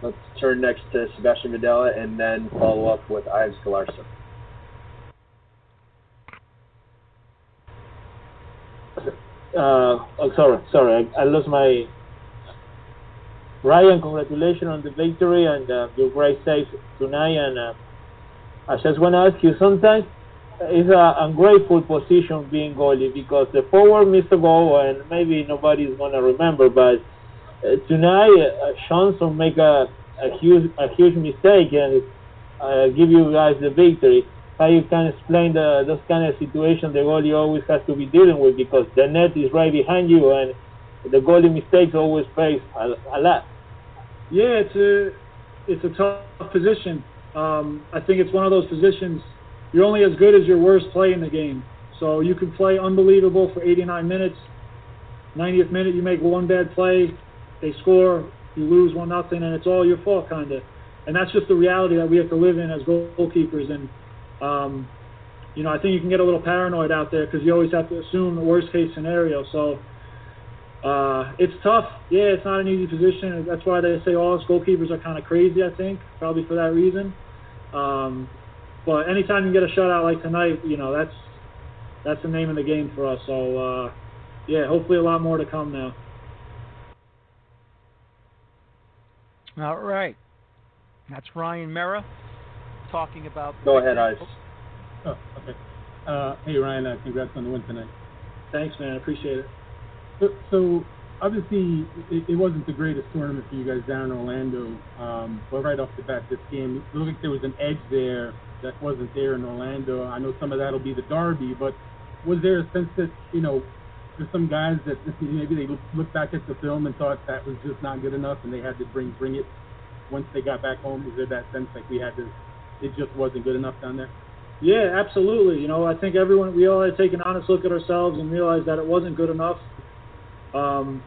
Let's turn next to Sebastian Videla and then follow up with Ives Galarcep. Uh, oh, sorry, sorry, I, I lost my Ryan, congratulations on the victory and uh, your great save tonight. And uh, I just want to ask you, sometimes it's a ungrateful position being goalie because the forward missed a goal and maybe nobody's going to remember. But tonight, uh, Johnson make a, a huge a huge mistake and uh, give you guys the victory. How you can explain the those kind of situations the goalie always has to be dealing with because the net is right behind you and the goalie mistakes always face a, a lot. Yeah, it's a it's a tough position. Um, I think it's one of those positions. You're only as good as your worst play in the game. So you can play unbelievable for 89 minutes. 90th minute, you make one bad play, they score, you lose one nothing, and it's all your fault, kind of. And that's just the reality that we have to live in as goalkeepers. And um, you know, I think you can get a little paranoid out there because you always have to assume the worst case scenario. So uh, it's tough. Yeah, it's not an easy position. That's why they say all goalkeepers are kind of crazy. I think probably for that reason. Um, but anytime you get a shutout like tonight, you know that's that's the name of the game for us. So uh, yeah, hopefully a lot more to come now. All right. That's Ryan Meara talking about. Go ahead, Ice. Oh, okay. Uh, hey, Ryan, uh, congrats on the win tonight. Thanks, man. I appreciate it. So, so obviously, it, it, wasn't the greatest tournament for you guys down in Orlando, um, but right off the bat, this game, it looked like there was an edge there that wasn't there in Orlando. I know some of that will be the Derby, but was there a sense that, you know, there's some guys that maybe they look back at the film and thought that was just not good enough and they had to bring bring it once they got back home? Is there that sense like we had to, it just wasn't good enough down there? Yeah, absolutely. You know, I think everyone, we all had to take an honest look at ourselves and realize that it wasn't good enough. Um,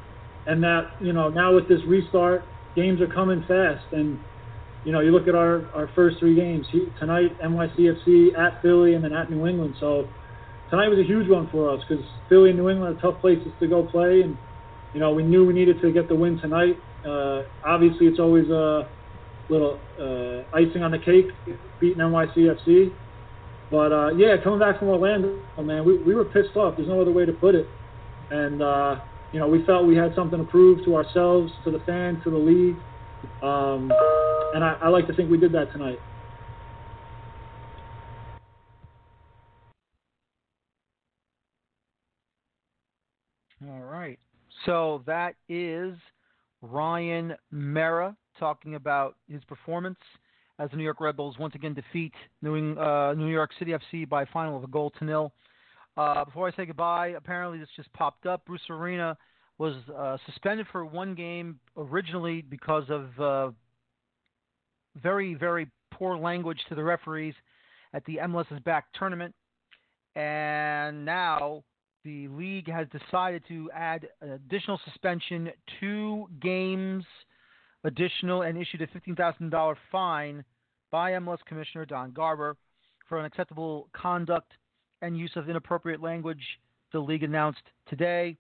and that, you know, now with this restart, games are coming fast. And, you know, you look at our, our first three games tonight, NYCFC, at Philly, and then at New England. So tonight was a huge one for us because Philly and New England are tough places to go play. And, you know, we knew we needed to get the win tonight. Uh, obviously, it's always a little uh, icing on the cake beating NYCFC. But uh, yeah, coming back from Orlando, man, we, we were pissed off. There's no other way to put it. And uh, you know, we felt we had something to prove to ourselves, to the fans, to the league. Um, and I, I like to think we did that tonight. All right. So that is Ryan Meara talking about his performance as the New York Red Bulls once again defeat New, uh, New York City FC by a final of a goal to nil. Uh, before I say goodbye, apparently this just popped up. Bruce Arena was uh, suspended for one game originally because of uh, very, very poor language to the referees at the MLS is Back tournament. And now the league has decided to add additional suspension, two games additional, and issued a $15,000 fine by MLS Commissioner Don Garber for unacceptable conduct and use of inappropriate language, the league announced today.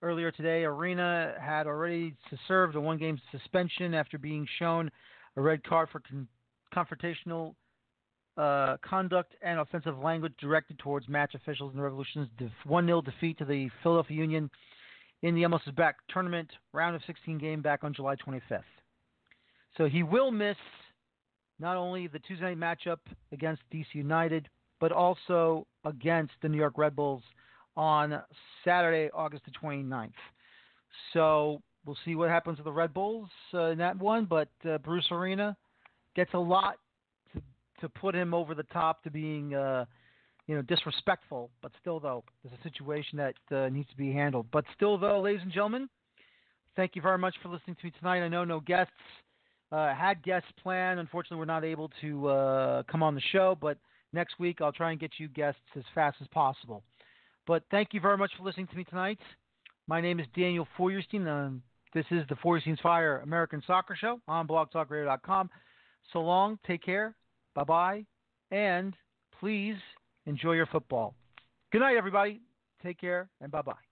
Earlier today, Arena had already served a one game suspension after being shown a red card for con- confrontational uh, conduct and offensive language directed towards match officials in the Revolution's 1 0 defeat to the Philadelphia Union in the MLS Back tournament, round of 16 game back on July 25th. So he will miss not only the Tuesday night matchup against DC United, but also against the New York Red Bulls on Saturday, August the 29th. So we'll see what happens with the Red Bulls uh, in that one, but uh, Bruce Arena gets a lot to, put him over the top to being, uh, you know, disrespectful. But still, though, there's a situation that uh, needs to be handled. But still, though, ladies and gentlemen, thank you very much for listening to me tonight. I know no guests uh, had guests planned. Unfortunately, we're not able to uh, come on the show, but next week I'll try and get you guests as fast as possible. But thank you very much for listening to me tonight. My name is Daniel Feuerstein. Um, this is the Feuerstein's Fire American Soccer Show on blogtalkradio.com. So long, take care, bye bye, and please enjoy your football. Good night, everybody. Take care, and bye bye.